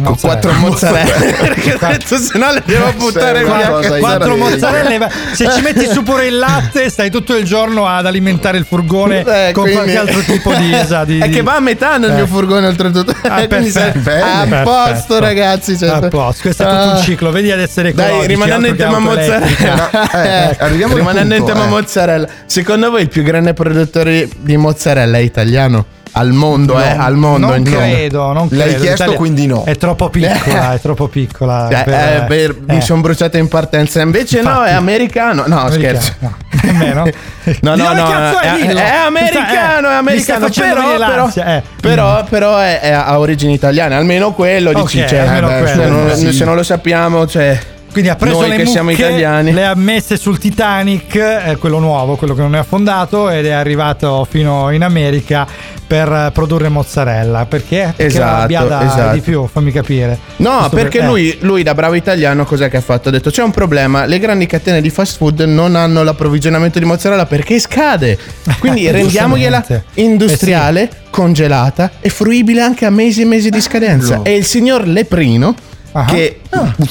Con quattro mozzarelle. Perché ho detto se no le devo buttare via. Quattro mozzarelle, se ci metti su pure il latte, stai tutto il giorno ad alimentare il furgone Eh, con quindi- qualche altro tipo di. sa, di- È che va a metà nel Eh. mio furgone oltretutto. Ah, Quindi perfetto. a posto, ragazzi. cioè- A posto, questo è tutto un Ah. ciclo, vedi ad essere Dai, ecologici, rimanendo in tema mozzarella, Eh, eh, arriviamo al rimanendo in punto, tema eh. mozzarella, secondo voi il più grande produttore di mozzarella è italiano? Al mondo, eh, al mondo. Non credo, non L'hai credo. chiesto, L'Italia quindi no. È troppo piccola, è troppo piccola. Cioè, per- eh, per- mi eh. sono bruciato in partenza. Invece no, Infatti. è americano. No, Americano, scherzo. no. Nemmeno. No, no, no, è, è, è americano, Eh, è mi americano, però, però, eh. però, però è, è a origini italiane, almeno quello dici, Ok, cioè, almeno eh, quello, se, non, sì. se non lo sappiamo, cioè, Quindi ha preso noi le che siamo mucche, italiani. le ha messe sul Titanic, eh, quello nuovo, quello che non è affondato, ed è arrivato fino in America per eh, produrre mozzarella. Perché? Perché Esatto, da esatto. di più, fammi capire. No, Giusto perché per- eh. lui, lui da bravo italiano cos'è che ha fatto? Ha detto c'è un problema, le grandi catene di fast food non hanno l'approvvigionamento di mozzarella perché scade. Quindi rendiamogliela Giustamente. industriale, congelata e fruibile anche a mesi e mesi di scadenza. E il signor Leprino Ah. che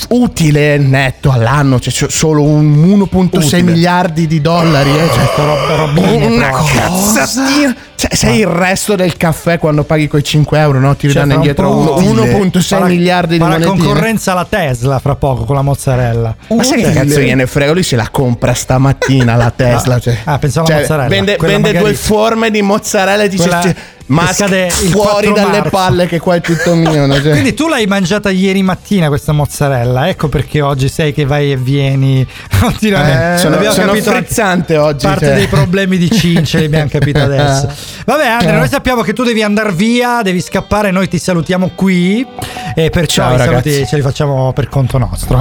utile netto all'anno, cioè c'è solo un 1.6 Utile. miliardi di dollari, eh, cioè, rob- robine una cazzatina. Cioè, sei il resto del caffè quando paghi quei 5 euro, no? Ti Cioè, ridanno indietro po' uno- utile. 1.6 Farà- miliardi di farà monetine. concorrenza alla Tesla fra poco con la mozzarella. Ma sai che Utile. cazzo gliene frega? Lui se la compra stamattina la Tesla. Cioè, Ah, pensavo alla Cioè, mozzarella. Vende, vende magari- due forme di mozzarella e dice: Quella "Cioè, Ma scade il fuori 4 dalle marzo." palle, che qua è tutto mio. no? Cioè, Quindi tu l'hai mangiata ieri mattina questa mozzarella, ecco perché oggi sei che vai e vieni continuamente. eh, sono Abbiamo sono capito frizzante oggi. parte cioè. dei problemi di cince li abbiamo capito adesso. Vabbè Andrea, noi sappiamo che tu devi andare via, devi scappare, noi ti salutiamo qui e perciò Ciao, i saluti ragazzi. ce li facciamo per conto nostro.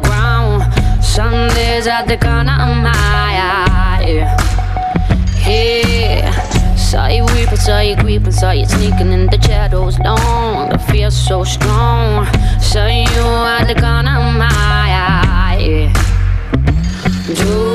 ground. Sundays at the corner of my eye. Yeah. Saw you weeping, saw you creeping, saw you sneaking in the shadows long. The fear so strong. Saw you at the corner of my eye. Don't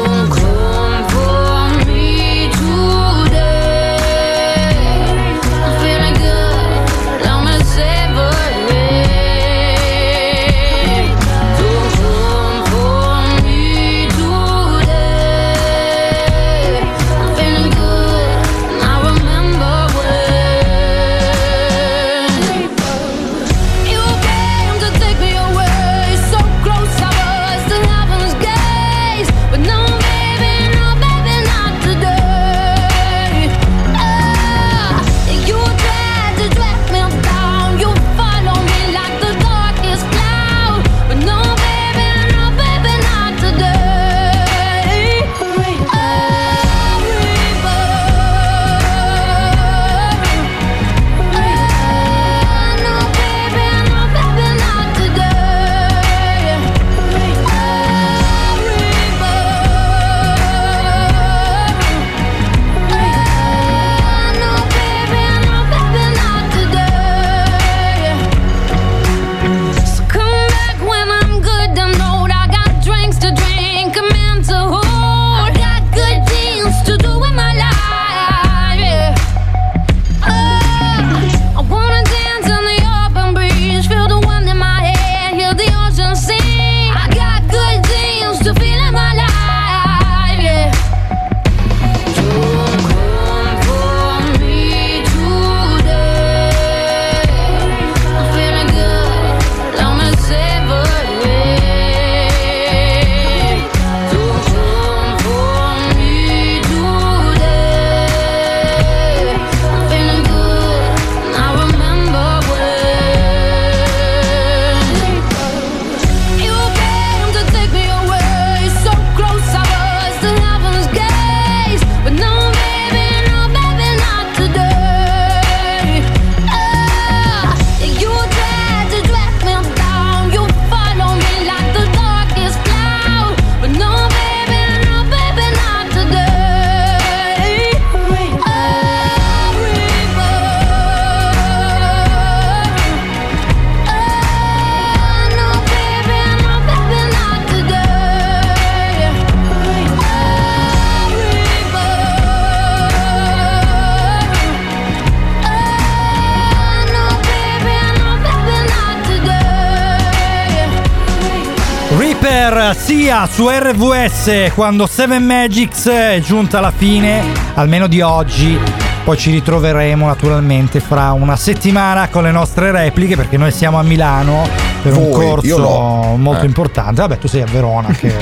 Su RVS quando Seven Magics è giunta alla fine, almeno di oggi. Poi ci ritroveremo naturalmente fra una settimana con le nostre repliche perché noi siamo a Milano per un Voi, io corso no. molto Eh. importante. Vabbè, tu sei a Verona che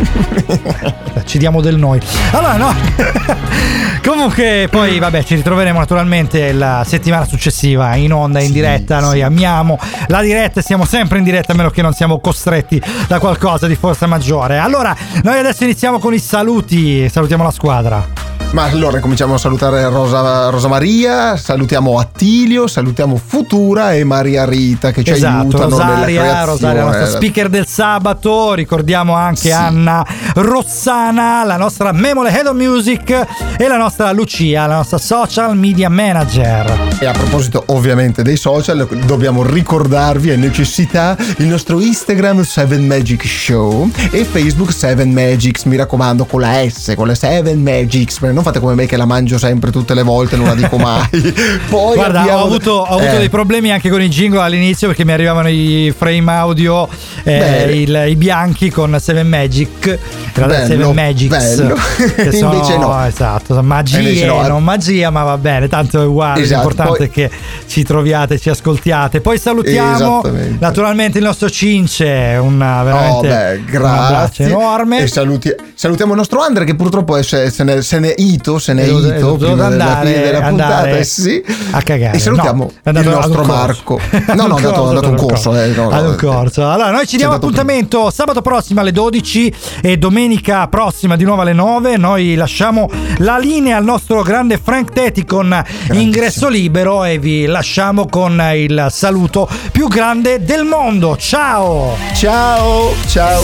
ci diamo del noi. Allora no. Comunque poi vabbè, ci ritroveremo naturalmente la settimana successiva in onda in diretta. Noi amiamo la diretta e siamo sempre in diretta a meno che non siamo costretti da qualcosa di forza maggiore. Allora, noi adesso iniziamo con i saluti. Salutiamo la squadra. Ma allora cominciamo a salutare Rosa, Rosa Maria, salutiamo Attilio, salutiamo Futura e Maria Rita che ci esatto, aiutano nella Rosaria, creazione. Rosaria, la nostra speaker del sabato. Ricordiamo anche Anna Rossana, la nostra Memole Head of Music e la nostra Lucia, la nostra social media manager. E a proposito ovviamente dei social, dobbiamo ricordarvi a necessità il nostro Instagram 7 Magic Show e Facebook 7 Magics, mi raccomando con la S, con la 7 Magics, non fate come me che la mangio sempre tutte le volte, non la dico mai. Poi Guarda, abbiamo- ho avuto, ho avuto Eh, dei problemi anche con i jingle all'inizio perché mi arrivavano i frame audio, eh, il- i bianchi con 7 Magic, Bello, 7 Magics. bello. Che sono, Invece no. Esatto, magie, Invece no. non magia, ma va bene, tanto è uguale. Esatto, L'importante poi- è che ci troviate, ci ascoltiate. Poi salutiamo naturalmente il nostro Cince, una veramente Oh, beh, grazie. enorme. E saluti- salutiamo il nostro Andre che purtroppo è- se, se ne, se ne ito, se ne è È dovuto- è ito dovuto prima della andare- fine della puntata. eh sì. a cagare. E salutiamo No, il nostro corso. Marco. No, no, è andato, è andato a un corso. eh, no, un corso. Allora, noi ci diamo appuntamento sabato prossimo alle 12 e domenica prossima di nuovo alle 9. Noi lasciamo la linea al nostro grande Frank Teti con ingresso libero e vi lasciamo con il saluto più grande del mondo. Ciao! Ciao! Ciao!